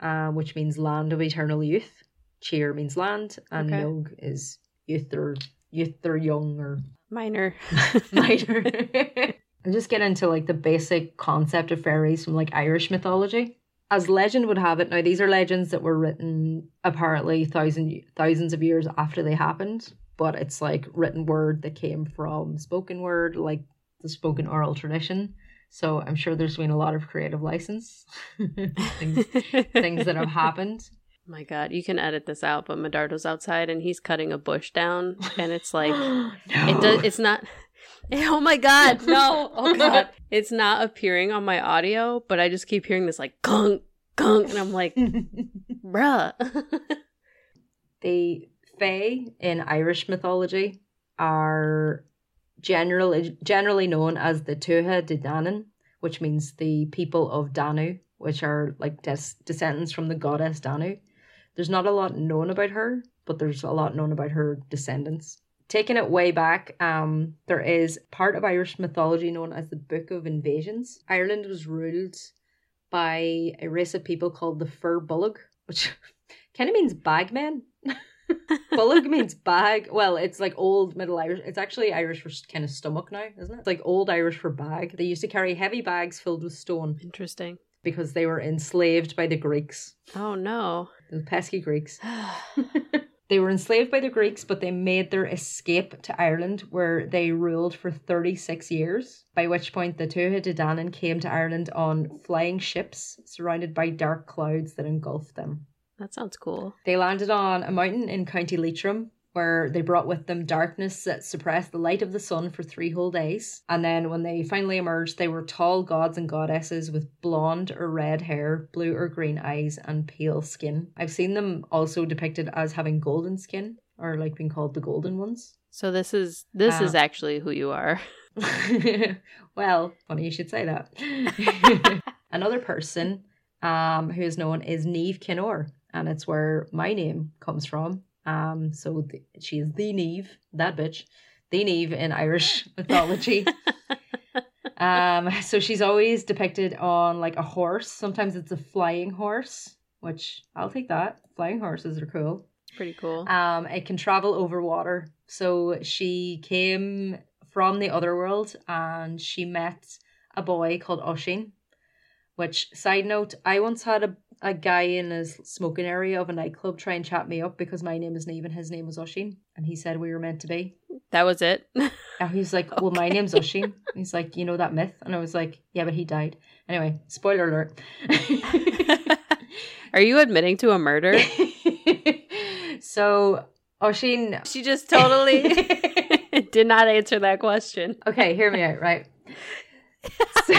um, which means land of eternal youth. Tír means land, and okay. Nog is youth or youth or young or minor. minor. and just get into like the basic concept of fairies from like Irish mythology. As legend would have it, now these are legends that were written apparently thousand thousands of years after they happened, but it's like written word that came from spoken word, like the spoken oral tradition. So I'm sure there's been a lot of creative license, things, things that have happened. My God, you can edit this out, but Medardo's outside and he's cutting a bush down, and it's like no. it does. It's not. Oh my god, no. Oh god. it's not appearing on my audio, but I just keep hearing this like gunk, gunk, and I'm like, bruh. the Fae in Irish mythology are generally generally known as the Tuatha Dé Danann, which means the people of Danu, which are like des- descendants from the goddess Danu. There's not a lot known about her, but there's a lot known about her descendants taking it way back, um, there is part of Irish mythology known as the Book of Invasions. Ireland was ruled by a race of people called the Fir Bolg, which kind of means bagmen. Bolg means bag. Well, it's like old Middle Irish. It's actually Irish for kind of stomach now, isn't it? It's like old Irish for bag. They used to carry heavy bags filled with stone. Interesting. Because they were enslaved by the Greeks. Oh no. The pesky Greeks. They were enslaved by the Greeks, but they made their escape to Ireland, where they ruled for 36 years, by which point the Tuatha Dé Danann came to Ireland on flying ships surrounded by dark clouds that engulfed them. That sounds cool. They landed on a mountain in County Leitrim, where they brought with them darkness that suppressed the light of the sun for three whole days. And then when they finally emerged, they were tall gods and goddesses with blonde or red hair, blue or green eyes, and pale skin. I've seen them also depicted as having golden skin, or like being called the golden ones. So this is this uh, is actually who you are. well, funny you should say that. Another person um, who is known is Niamh Chinn Óir, and it's where my name comes from. Um, so the, she is the Niamh, that bitch, the Niamh in Irish mythology. um, so she's always depicted on like a horse. Sometimes it's a flying horse, which I'll take that. Flying horses are cool. Pretty cool. Um, it can travel over water. So she came from the other world and she met a boy called Oisín. Which side note, I once had a a guy in a smoking area of a nightclub try and chat me up because my name is Niamh and his name was Oisín. And he said we were meant to be. That was it? and he's like, Well, okay. my name's Oisín. He's like, You know that myth? And I was like, Yeah, but he died. Anyway, spoiler alert. Are you admitting to a murder? so, Oisín. She just totally did not answer that question. Okay, hear me out, right? So,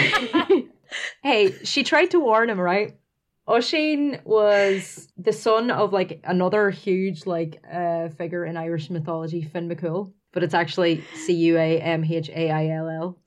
hey, she tried to warn him, right? Oisín was the son of like another huge like uh figure in Irish mythology, Finn McCool, but it's actually C U A M H A I L L.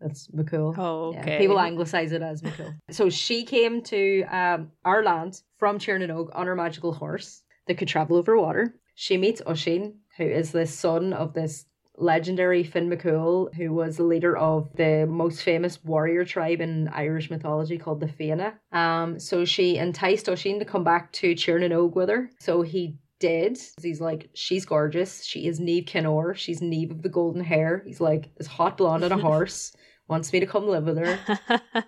That's McCool. Oh, okay. Yeah, people anglicize it as McCool. so she came to um, our land from nÓg on her magical horse that could travel over water. She meets Oisín, who is the son of this legendary Finn McCool, who was the leader of the most famous warrior tribe in Irish mythology called the Fianna. Um, so she enticed Oisín to come back to Tír na nÓg with her. So he did. He's like, she's gorgeous. She is Niamh Chinn Óir. She's Niamh of the golden hair. He's like, this hot blonde on a horse. wants me to come live with her.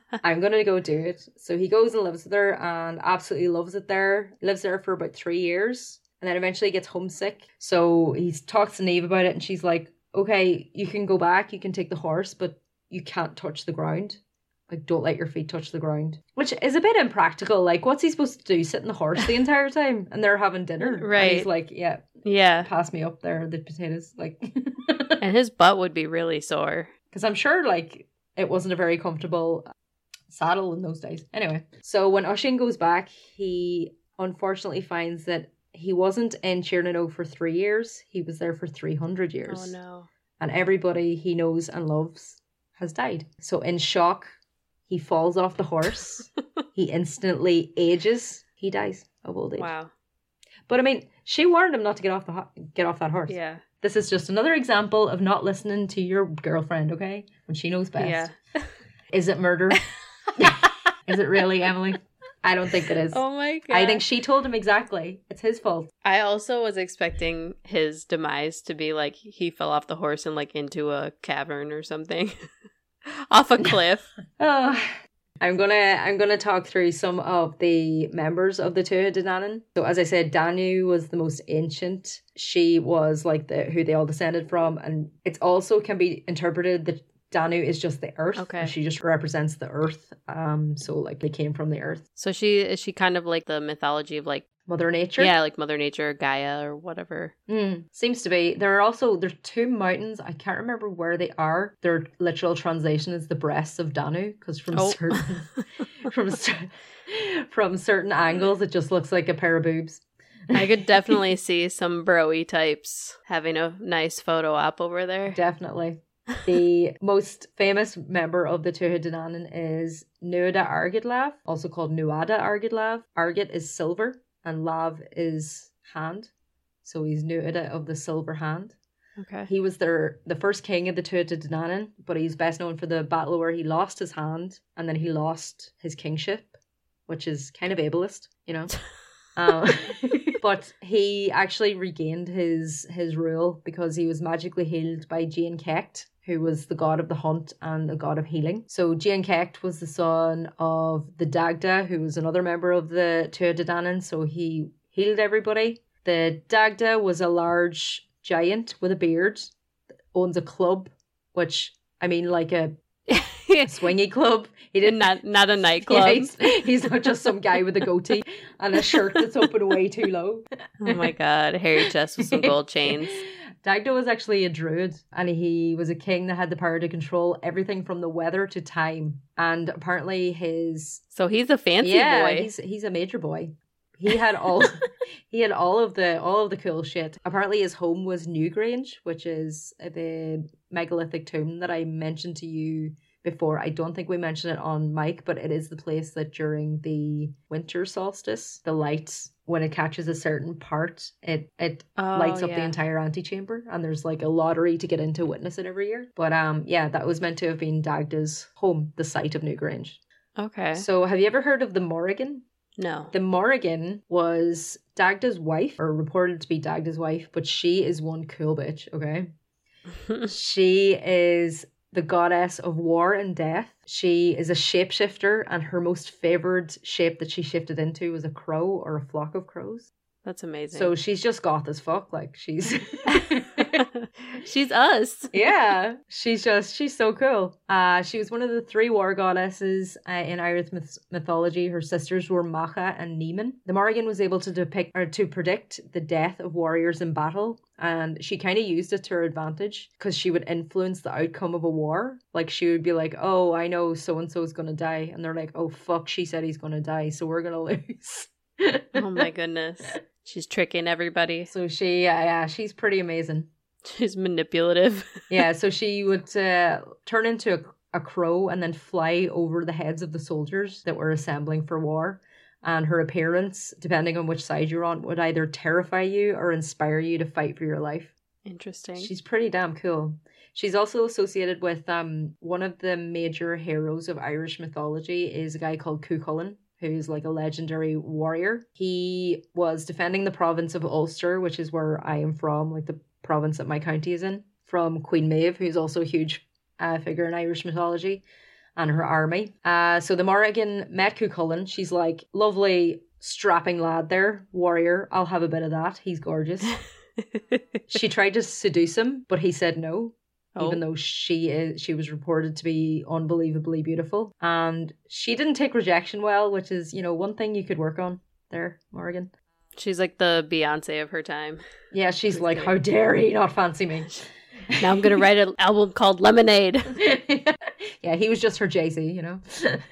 I'm gonna go do it. So he goes and lives with her and absolutely loves it there. Lives there for about three years and then eventually gets homesick. So he talks to Niamh about it and she's like, okay, you can go back, you can take the horse, but you can't touch the ground. Like, don't let your feet touch the ground. Which is a bit impractical. Like, what's he supposed to do? Sit in the horse the entire time? And they're having dinner. And Right. he's like, yeah, Yeah. pass me up there, the potatoes. Like, And his butt would be really sore. because I'm sure, like, it wasn't a very comfortable saddle in those days. Anyway, so when Oisín goes back, he unfortunately finds that he wasn't in Tír na nÓg for three years. He was there for 300 years. Oh no. and everybody he knows and loves has died. So in shock, he falls off the horse. he instantly ages. He dies of old age. Wow. But I mean, she warned him not to get off the ho- get off that horse. Yeah. This is just another example of not listening to your girlfriend, okay? When she knows best. Yeah. Is it murder? is it really, Emily? I don't think it is. Oh my god. I think she told him exactly. It's his fault. I also was expecting his demise to be like he fell off the horse and like into a cavern or something. off a cliff. Oh, I'm gonna I'm gonna talk through some of the members of the Tuatha Dé Danann. So as I said, Danu was the most ancient. She was like the who they all descended from, and it also can be interpreted that Danu is just the earth. Okay. She just represents the earth. Um, so like they came from the earth. So she is she kind of like the mythology of like Mother Nature. yeah, like Mother Nature, Gaia or whatever. Mm, seems to be. There are also there's two mountains. I can't remember where they are. Their literal translation is the breasts of Danu, because from Oh. certain from from certain angles it just looks like a pair of boobs. I could definitely see some broy types having a nice photo op over there. Definitely. The most famous member of the Tuatha Dé Danann is Nuada Argidlav, also called Nuada Argidlav. Argid is silver and Lav is hand. So he's Nuada of the silver hand. Okay. He was their the first king of the Tuatha Dé Danann, but he's best known for the battle where he lost his hand and then he lost his kingship, which is kind of ableist, you know. um, but he actually regained his his rule because he was magically healed by Dian Cécht, who was the god of the hunt and the god of healing. So Dian Cécht was the son of the Dagda, who was another member of the Tuatha Dé Danann, so he healed everybody. The Dagda was a large giant with a beard, owns a club, which I mean, like a swingy club. He didn't. not not a Yeah, nightclub. he's, he's not just some guy with a goatee and a shirt that's open way too low. oh my god, hairy chest with some gold chains. Dagda was actually a druid, and he was a king that had the power to control everything from the weather to time. And apparently, his So he's a fancy yeah, boy. he's he's a major boy. He had all he had all of the all of the cool shit. Apparently, his home was Newgrange, which is the megalithic tomb that I mentioned to you before. I don't think we mentioned it on mic, but it is the place that during the winter solstice, the lights when it catches a certain part, it it Oh, lights up the entire antechamber and there's like a lottery to get in to witness it every year. But um yeah, that was meant to have been Dagda's home, the site of Newgrange. Okay. So have you ever heard of the Morrigan? no. The Morrigan was Dagda's wife, or reported to be Dagda's wife, but she is one cool bitch, okay? she is the goddess of war and death. She is a shapeshifter, and her most favored shape that she shifted into was a crow or a flock of crows. That's amazing. So she's just goth as fuck. Like she's she's us. yeah, she's just she's so cool. Uh, she was one of the three war goddesses uh, in Irish myth- mythology. Her sisters were Macha and Nemain. The Morrigan was able to depict or to predict the death of warriors in battle, and she kind of used it to her advantage because she would influence the outcome of a war. Like she would be like, "Oh, I know so and so is gonna die," and they're like, "Oh fuck, she said he's gonna die, so we're gonna lose." Oh my goodness. She's tricking everybody. So she, yeah, yeah, she's pretty amazing. She's manipulative. yeah, so she would uh, turn into a, a crow and then fly over the heads of the soldiers that were assembling for war. And her appearance, depending on which side you're on, would either terrify you or inspire you to fight for your life. Interesting. She's pretty damn cool. She's also associated with um one of the major heroes of Irish mythology is a guy called Cuchulainn, who's like a legendary warrior. He was defending the province of Ulster, which is where I am from, like the province that my county is in, from Queen Maeve, who's also a huge uh, figure in Irish mythology, and her army. Uh, so the Morrigan met Cuchulainn. She's like, lovely, strapping lad there, warrior. I'll have a bit of that. He's gorgeous. she tried to seduce him, but he said no. Oh. even though she is she was reported to be unbelievably beautiful. And she didn't take rejection well, which is, you know, one thing you could work on there, Morgan. She's like the Beyonce of her time. Yeah, she's like. How dare he not fancy me? Now I'm gonna write an album called Lemonade. yeah, he was just her Jay Z, you know?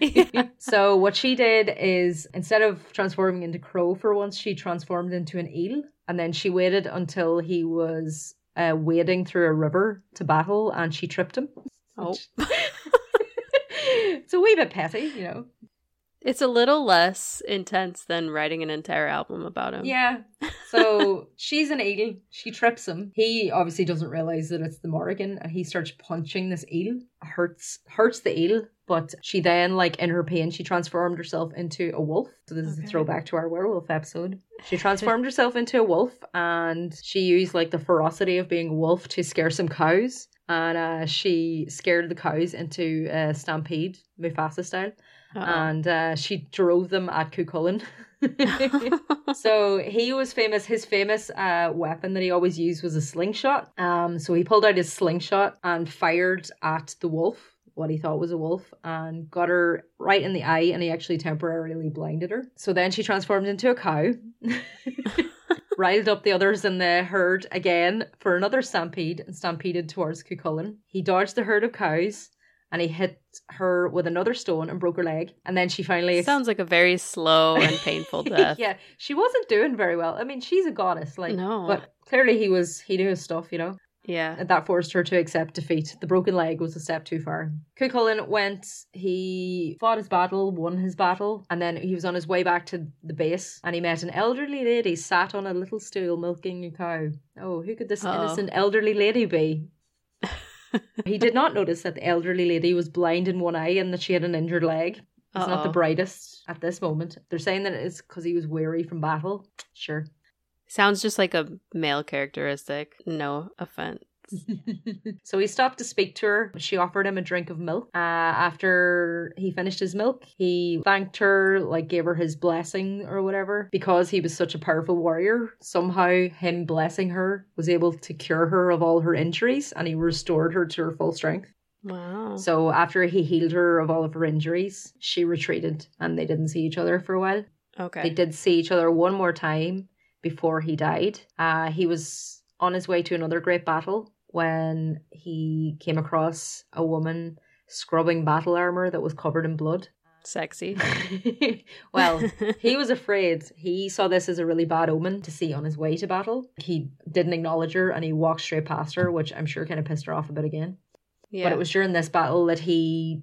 So what she did is instead of transforming into crow for once, she transformed into an eel, and then she waited until he was uh, wading through a river to battle, and she tripped him. Oh. it's a wee bit petty, you know. It's a little less intense than writing an entire album about him. Yeah. So she's an eel. She trips him. He obviously doesn't realize that it's the Morrigan, and he starts punching this eel. Hurts hurts the eel, but she then, like in her pain, she transformed herself into a wolf. So this is a throwback to our werewolf episode. She transformed herself into a wolf, and she used like the ferocity of being a wolf to scare some cows. And uh, she scared the cows into a stampede, Mufasa style, Uh-oh. and uh, she drove them at Cuchulainn. so he was famous. His famous uh, weapon that he always used was a slingshot. Um, so he pulled out his slingshot and fired at the wolf, what he thought was a wolf, and got her right in the eye. And he actually temporarily blinded her. So then she transformed into a cow. Riled up the others in the herd again for another stampede and stampeded towards Cuchulainn. He dodged the herd of cows and he hit her with another stone and broke her leg. And then she finally Sounds like a very slow and painful death. yeah, she wasn't doing very well. I mean, she's a goddess, like, No. but clearly he was. He knew his stuff, you know. Yeah. And that forced her to accept defeat. The broken leg was a step too far. Cuchulainn went. He fought his battle, won his battle, and then he was on his way back to the base, and he met an elderly lady sat on a little stool milking a cow. Oh, who could this Uh-oh. innocent elderly lady be? he did not notice that the elderly lady was blind in one eye and that she had an injured leg. He's not the brightest at this moment. They're saying that it's because he was weary from battle. Sure. Sounds just like a male characteristic. No offense. so he stopped to speak to her. She offered him a drink of milk. Uh, after he finished his milk, he thanked her, like gave her his blessing or whatever, because he was such a powerful warrior. Somehow, him blessing her was able to cure her of all her injuries, and he restored her to her full strength. Wow. So after he healed her of all of her injuries, she retreated, and they didn't see each other for a while. okay. They did see each other one more time before he died. Uh, he was on his way to another great battle when he came across a woman scrubbing battle armor that was covered in blood. Sexy. well, he was afraid. He saw this as a really bad omen to see on his way to battle. He didn't acknowledge her and he walked straight past her, which I'm sure kind of pissed her off a bit again. yeah. But it was during this battle that he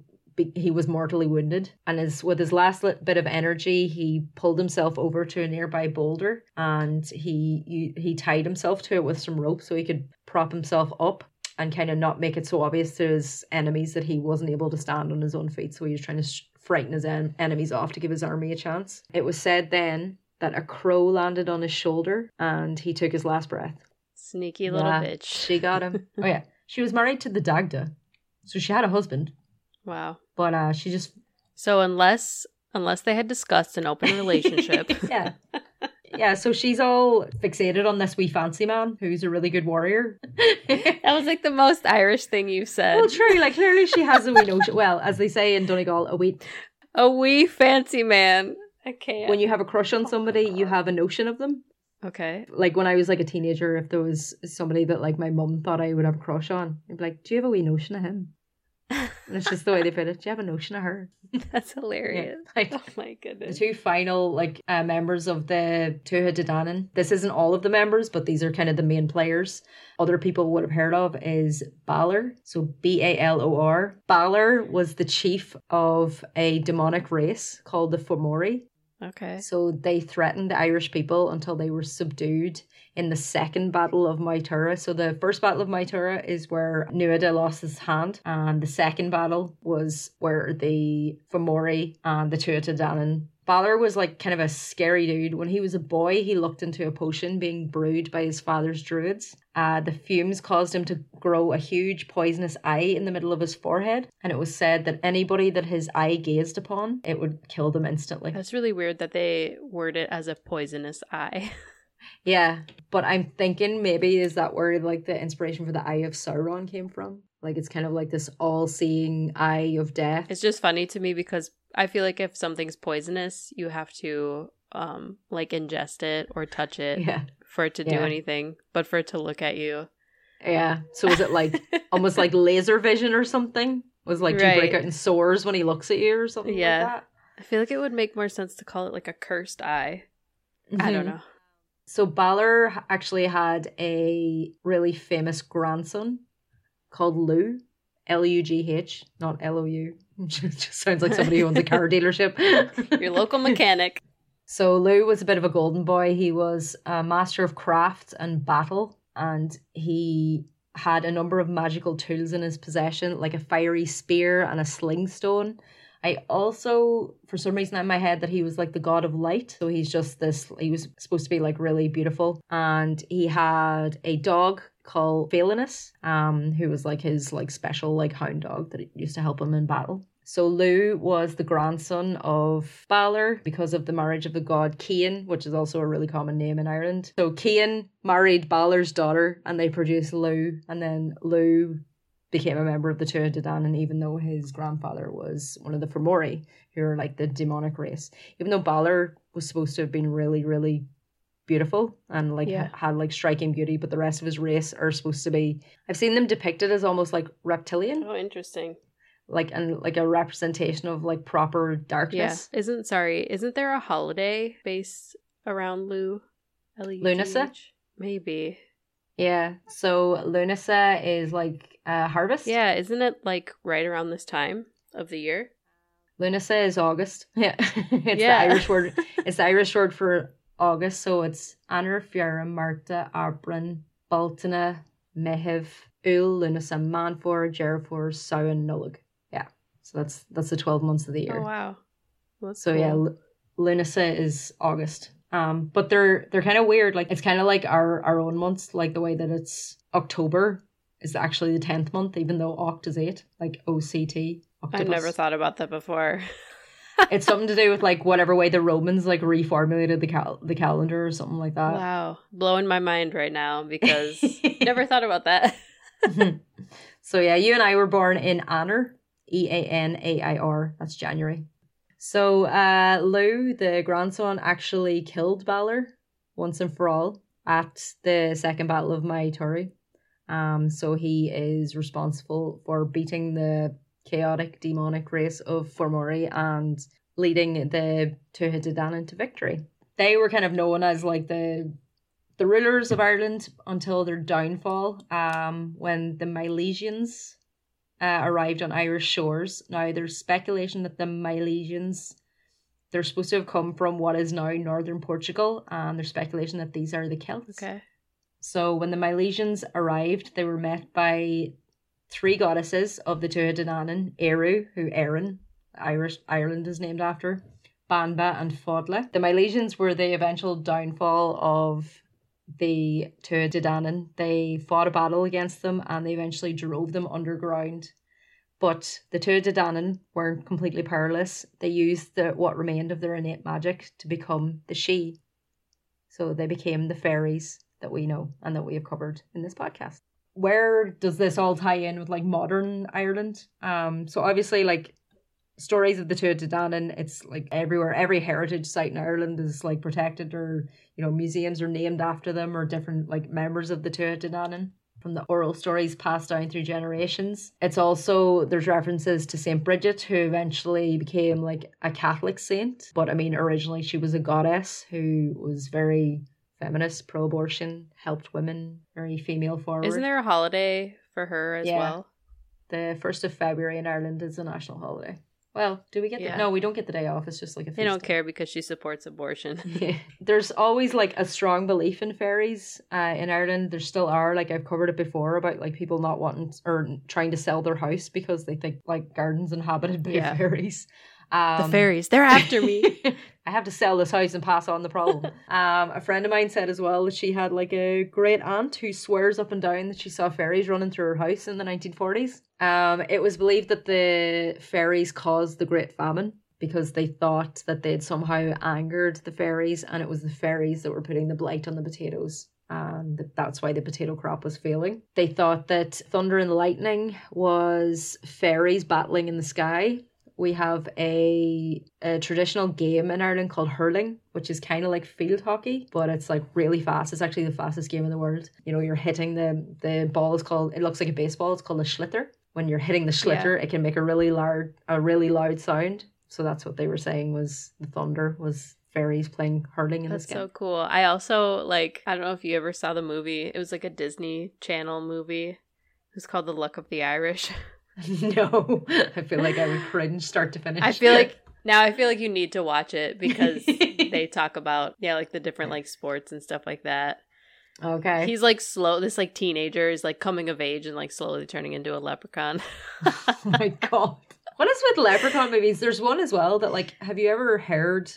he was mortally wounded, and his with his last bit of energy, he pulled himself over to a nearby boulder, and he he, he tied himself to it with some rope so he could prop himself up and kind of not make it so obvious to his enemies that he wasn't able to stand on his own feet. So he was trying to sh- frighten his en- enemies off to give his army a chance. It was said then that a crow landed on his shoulder, and he took his last breath. Sneaky little Yeah, bitch. She got him. oh yeah, she was married to the Dagda, so she had a husband, Wow. but uh, she just So unless unless they had discussed an open relationship. yeah. Yeah, so she's all fixated on this wee fancy man who's a really good warrior. that was like the most Irish thing you've said. well, true, like clearly she has a wee notion. Well, as they say in Donegal, a wee. A wee fancy man. I can't. When you have a crush on somebody, you have a notion of them. okay. Like when I was like a teenager, if there was somebody that like my mum thought I would have a crush on, I'd be like, "Do you have a wee notion of him?" And it's just the way they put it. Do you have a notion of her? That's hilarious. Like, Oh my goodness. the two final like uh, members of the Tuatha Dé Danann. This isn't all of the members, but these are kind of the main players. Other people would have heard of is Balor. So B A L O R. Balor was the chief of a demonic race called the Fomori. Okay. So they threatened the Irish people until they were subdued in the second battle of Moytura. So the first battle of Moytura is where Nuada lost his hand, and the second battle was where the Fomori and the Tuatha Danann. Balor was like kind of a scary dude. When he was a boy, he looked into a potion being brewed by his father's druids. Uh, the fumes caused him to grow a huge poisonous eye in the middle of his forehead, and it was said that anybody that his eye gazed upon, it would kill them instantly. That's really weird that they word it as a poisonous eye. Yeah, but I'm thinking maybe is that where like the inspiration for the Eye of Sauron came from? Like it's kind of like this all-seeing eye of death. It's just funny to me because I feel like if something's poisonous, you have to um like ingest it or touch it yeah, for it to do anything. But for it to look at you, yeah. So is it like almost like laser vision or something? Was like do you break out in sores when he looks at you or something Yeah. like that? I feel like it would make more sense to call it like a cursed eye. I don't Mhm. know. So Balor actually had a really famous grandson called Lugh, L U G H, not L O U. Just sounds like somebody who owns a car dealership. Your local mechanic. So Lugh was a bit of a golden boy. He was a master of craft and battle, and he had a number of magical tools in his possession, like a fiery spear and a sling stone. I also, for some reason, in my head that he was like the god of light. So he's just this. He was supposed to be like really beautiful, and he had a dog called Failinis, um, who was like his like special like hound dog that used to help him in battle. So Lugh was the grandson of Balor because of the marriage of the god Cian, which is also a really common name in Ireland. So Cian married Balor's daughter and they produced Lugh, and then Lugh became a member of the Tuatha Dé Danann, even though his grandfather was one of the Fomori, who are like the demonic race. Even though Balor was supposed to have been really, really beautiful and like Yeah. had like striking beauty, but the rest of his race are supposed to be. I've seen them depicted as almost like reptilian Oh, interesting. like and like a representation of like proper darkness. Yeah. darkness. Isn't sorry, isn't there a holiday based around Lugh? Lunasa? Maybe. Yeah. So Lunasa is like uh, harvest. Yeah, isn't it like right around this time of the year? Lunasa is August. Yeah. it's Yeah. the Irish word. It's the Irish word for August. So it's Anna, Feabhra, Marta, Aibreán, Bealtaine, Meitheamh, Ul, Lunasa, Manfor, Deireadh Fómhair, Samhain, Nollaig. Yeah. So that's that's the twelve months of the year. Oh wow. That's So yeah. L- Lunasa is August. Um, but they're they're kind of weird. Like it's kind of like our our own months, like the way that it's October is actually the tenth month, even though Oct is eight, like OCT. I've never thought about that before. it's something to do with like whatever way the Romans like reformulated the cal- the calendar or something like that. wow. Blowing my mind right now because never thought about that. so yeah, you and I were born in Eanáir, E A N A I R. That's January. So uh Lugh, the grandson, actually killed Balor once and for all at the second battle of Moytura. Um, so he is responsible for beating the chaotic demonic race of Fomori and leading the Tuatha to victory. They were kind of known as like the the rulers of Ireland until their downfall, um, when the Milesians uh, arrived on Irish shores. Now, there's speculation that the Milesians they're supposed to have come from what is now northern Portugal, and there's speculation that these are the Celts. Okay. So when the Milesians arrived, they were met by three goddesses of the Tuatha Ériu, who Erin, Irish Ireland is named after, Banba and Fodla. The Milesians were the eventual downfall of the Tuatha. They fought a battle against them and they eventually drove them underground. But the Tuatha weren't completely powerless. They used the what remained of their innate magic to become the She. So they became the fairies that we know and that we have covered in this podcast. Where does this all tie in with like modern Ireland? Um, so obviously like stories of the Tuatha Dé Danann, it's like everywhere. Every heritage site in Ireland is like protected or you know museums are named after them or different like members of the Tuatha Dé Danann from the oral stories passed down through generations. It's also there's references to Saint Bridget who eventually became like a Catholic saint, but I mean originally she was a goddess who was very feminist, pro-abortion, helped women, very female forward. Isn't there a holiday for her as Yeah. well? the first of February in Ireland is a national holiday? Well, do we get Yeah. the, no? We don't get the day off. It's just like a. They don't feast care because she supports abortion. Yeah. There's always like a strong belief in fairies uh, in Ireland. There still are. Like I've covered it before about like people not wanting or trying to sell their house because they think like gardens inhabited by Yeah. fairies. the Um, fairies, they're after me. I have to sell this house and pass on the problem. um, a friend of mine said as well that she had like a great aunt who swears up and down that she saw fairies running through her house in the 1940s. Um, it was believed that the fairies caused the Great Famine because they thought that they'd somehow angered the fairies and it was the fairies that were putting the blight on the potatoes and that's why the potato crop was failing. They thought that thunder and lightning was fairies battling in the sky. We have a, a traditional game in Ireland called hurling, which is kind of like field hockey, but it's like really fast. It's actually the fastest game in the world. You know, you're hitting the the ball is called it looks like a baseball. It's called a sliotar. When you're hitting the sliotar, yeah. it can make a really loud a really loud sound. So that's what they were saying was the thunder was fairies playing hurling in That's the sky. so cool. I also like I don't know if you ever saw the movie. It was like a Disney Channel movie. It was called The Luck of the Irish. no. I feel like I would cringe start to finish. I feel like now I feel like you need to watch it because they talk about yeah, like the different like sports and stuff like that. Okay. He's like slow this like teenager is like coming of age and like slowly turning into a leprechaun. oh my god. What is with leprechaun movies? There's one as well that like have you ever heard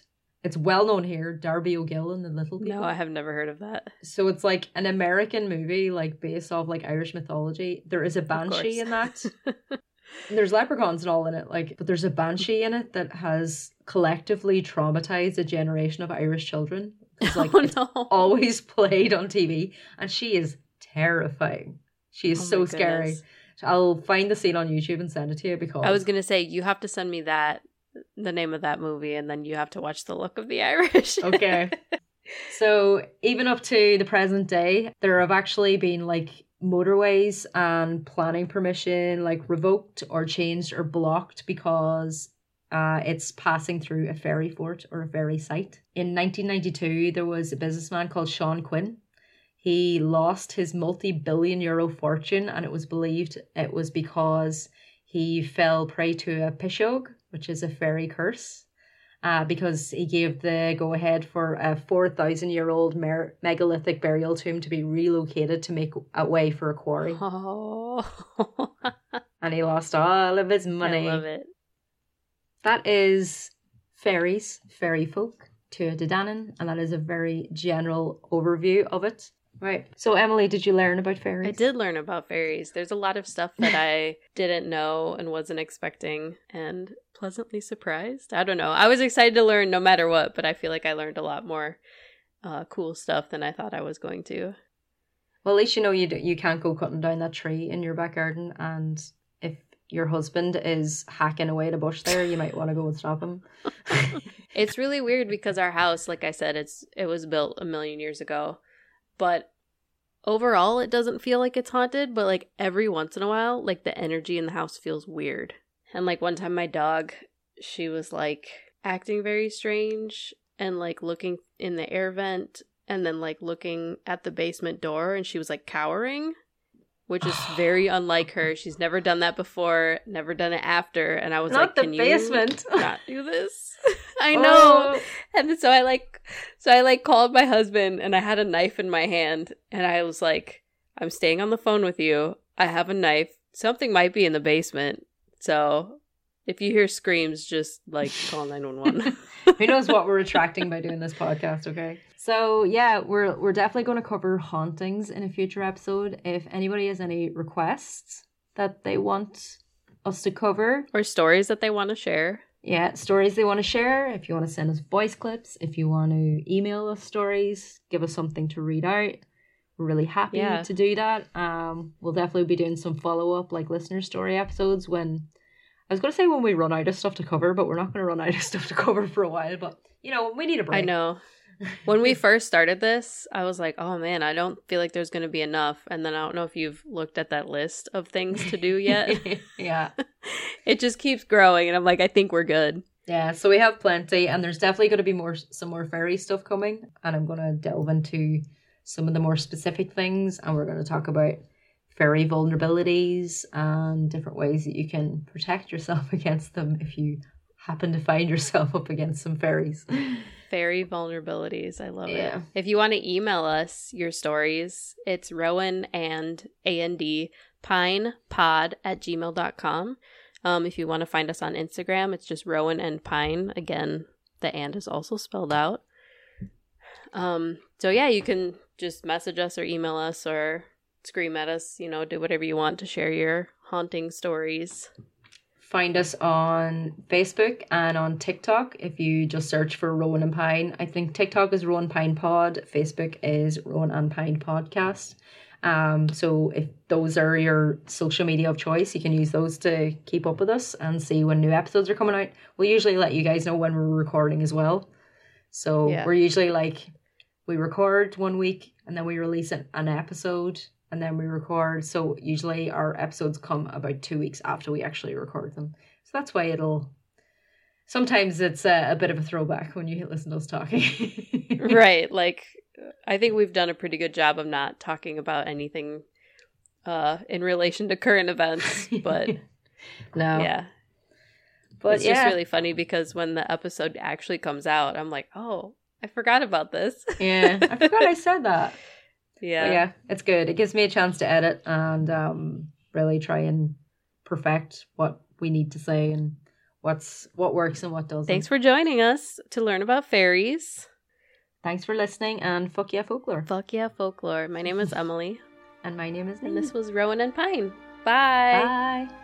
it's well known here, Darby O'Gill and the Little People. No, I have never heard of that. So it's like an American movie, like based off like Irish mythology. There is a banshee in that. there's leprechauns and all in it, like, but there's a banshee in it that has collectively traumatized a generation of Irish children. It's like oh, it's no. always played on TV, and she is terrifying. She is oh so scary. I'll find the scene on YouTube and send it to you because I was gonna say you have to send me that the name of that movie and then you have to watch The Luck of the Irish. okay. So, even up to the present day, there have actually been like motorways and planning permission like revoked or changed or blocked because uh, it's passing through a fairy fort or a fairy site. In 1992, there was a businessman called Sean Quinn. He lost his multi billion euro fortune, and it was believed it was because he fell prey to a pishog, which is a fairy curse, uh, because he gave the go ahead for a 4,000 year old mer- megalithic burial tomb to be relocated to make a way for a quarry. Oh. and he lost all of his money. I love it. That is fairies, fairy folk, Tuatha Dé Danann, and that is a very general overview of it. Right. So, Emily, did you learn about fairies? I did learn about fairies. There's a lot of stuff that I didn't know and wasn't expecting, and pleasantly surprised. I don't know. I was excited to learn no matter what, but I feel like I learned a lot more uh, cool stuff than I thought I was going to. Well, at least you know you you can't go cutting down that tree in your back garden, and if your husband is hacking away at a bush there, you might want to go and stop him. it's really weird because our house, like I said, it's it was built a million years ago, but overall it doesn't feel like it's haunted. But like every once in a while, like the energy in the house feels weird. And like one time my dog, she was like acting very strange and like looking in the air vent and then like looking at the basement door and she was like cowering which is very unlike her. She's never done that before, never done it after. And I was not like, "Can basement. you not do this?" I know. Oh. And so I like, so I like called my husband, and I had a knife in my hand, and I was like, "I'm staying on the phone with you. I have a knife. Something might be in the basement. So if you hear screams, just like call 911. Who knows what we're attracting by doing this podcast, okay? So yeah, we're we're definitely going to cover hauntings in a future episode. If anybody has any requests that they want us to cover or stories that they want to share. Yeah, stories they want to share. If you want to send us voice clips, if you want to email us stories, give us something to read out. We're really happy yeah. to do that. Um, we'll definitely be doing some follow up, like listener story episodes when I was going to say when we run out of stuff to cover, but we're not going to run out of stuff to cover for a while. But you know, we need a break. I know. When we first started this, I was like, "Oh man, I don't feel like there's going to be enough." And then I don't know if you've looked at that list of things to do yet. yeah, it just keeps growing, and I'm like, I think we're good. Yeah, so we have plenty, and there's definitely going to be more some more fairy stuff coming, and I'm going to delve into some of the more specific things, and we're going to talk about fairy vulnerabilities and different ways that you can protect yourself against them if you happen to find yourself up against some fairies. Fairy vulnerabilities. I love yeah. it. If you want to email us your stories, it's Rowan and A and D pine pod at gmail.com. Um, if you want to find us on Instagram, it's just Rowan and Pine. Again, the and is also spelled out. Um, so yeah, you can just message us or email us or scream at us, you know, do whatever you want to share your haunting stories. Find us on Facebook and on TikTok if you just search for Rowan and Pine. I think TikTok is Rowan Pine Pod, Facebook is Rowan and Pine Podcast. Um, so if those are your social media of choice, you can use those to keep up with us and see when new episodes are coming out. We'll usually let you guys know when we're recording as well. So Yeah. we're usually like we record one week and then we release an, an episode and then we record. So usually our episodes come about two weeks after we actually record them. So that's why it'll. Sometimes it's a, a bit of a throwback when you listen to us talking. right. Like, I think we've done a pretty good job of not talking about anything uh, in relation to current events. But no, yeah, but it's yeah, just really funny because when the episode actually comes out, I'm like, oh, I forgot about this. yeah. I forgot I said that. Yeah. But yeah, it's good. It gives me a chance to edit and um, really try and perfect what we need to say and what's what works and what doesn't. Thanks for joining us to learn about fairies. Thanks for listening and fuck yeah folklore. Fuck yeah, folklore. My name is Emily, And my name is and this was Rowan and Pine. Bye. Bye.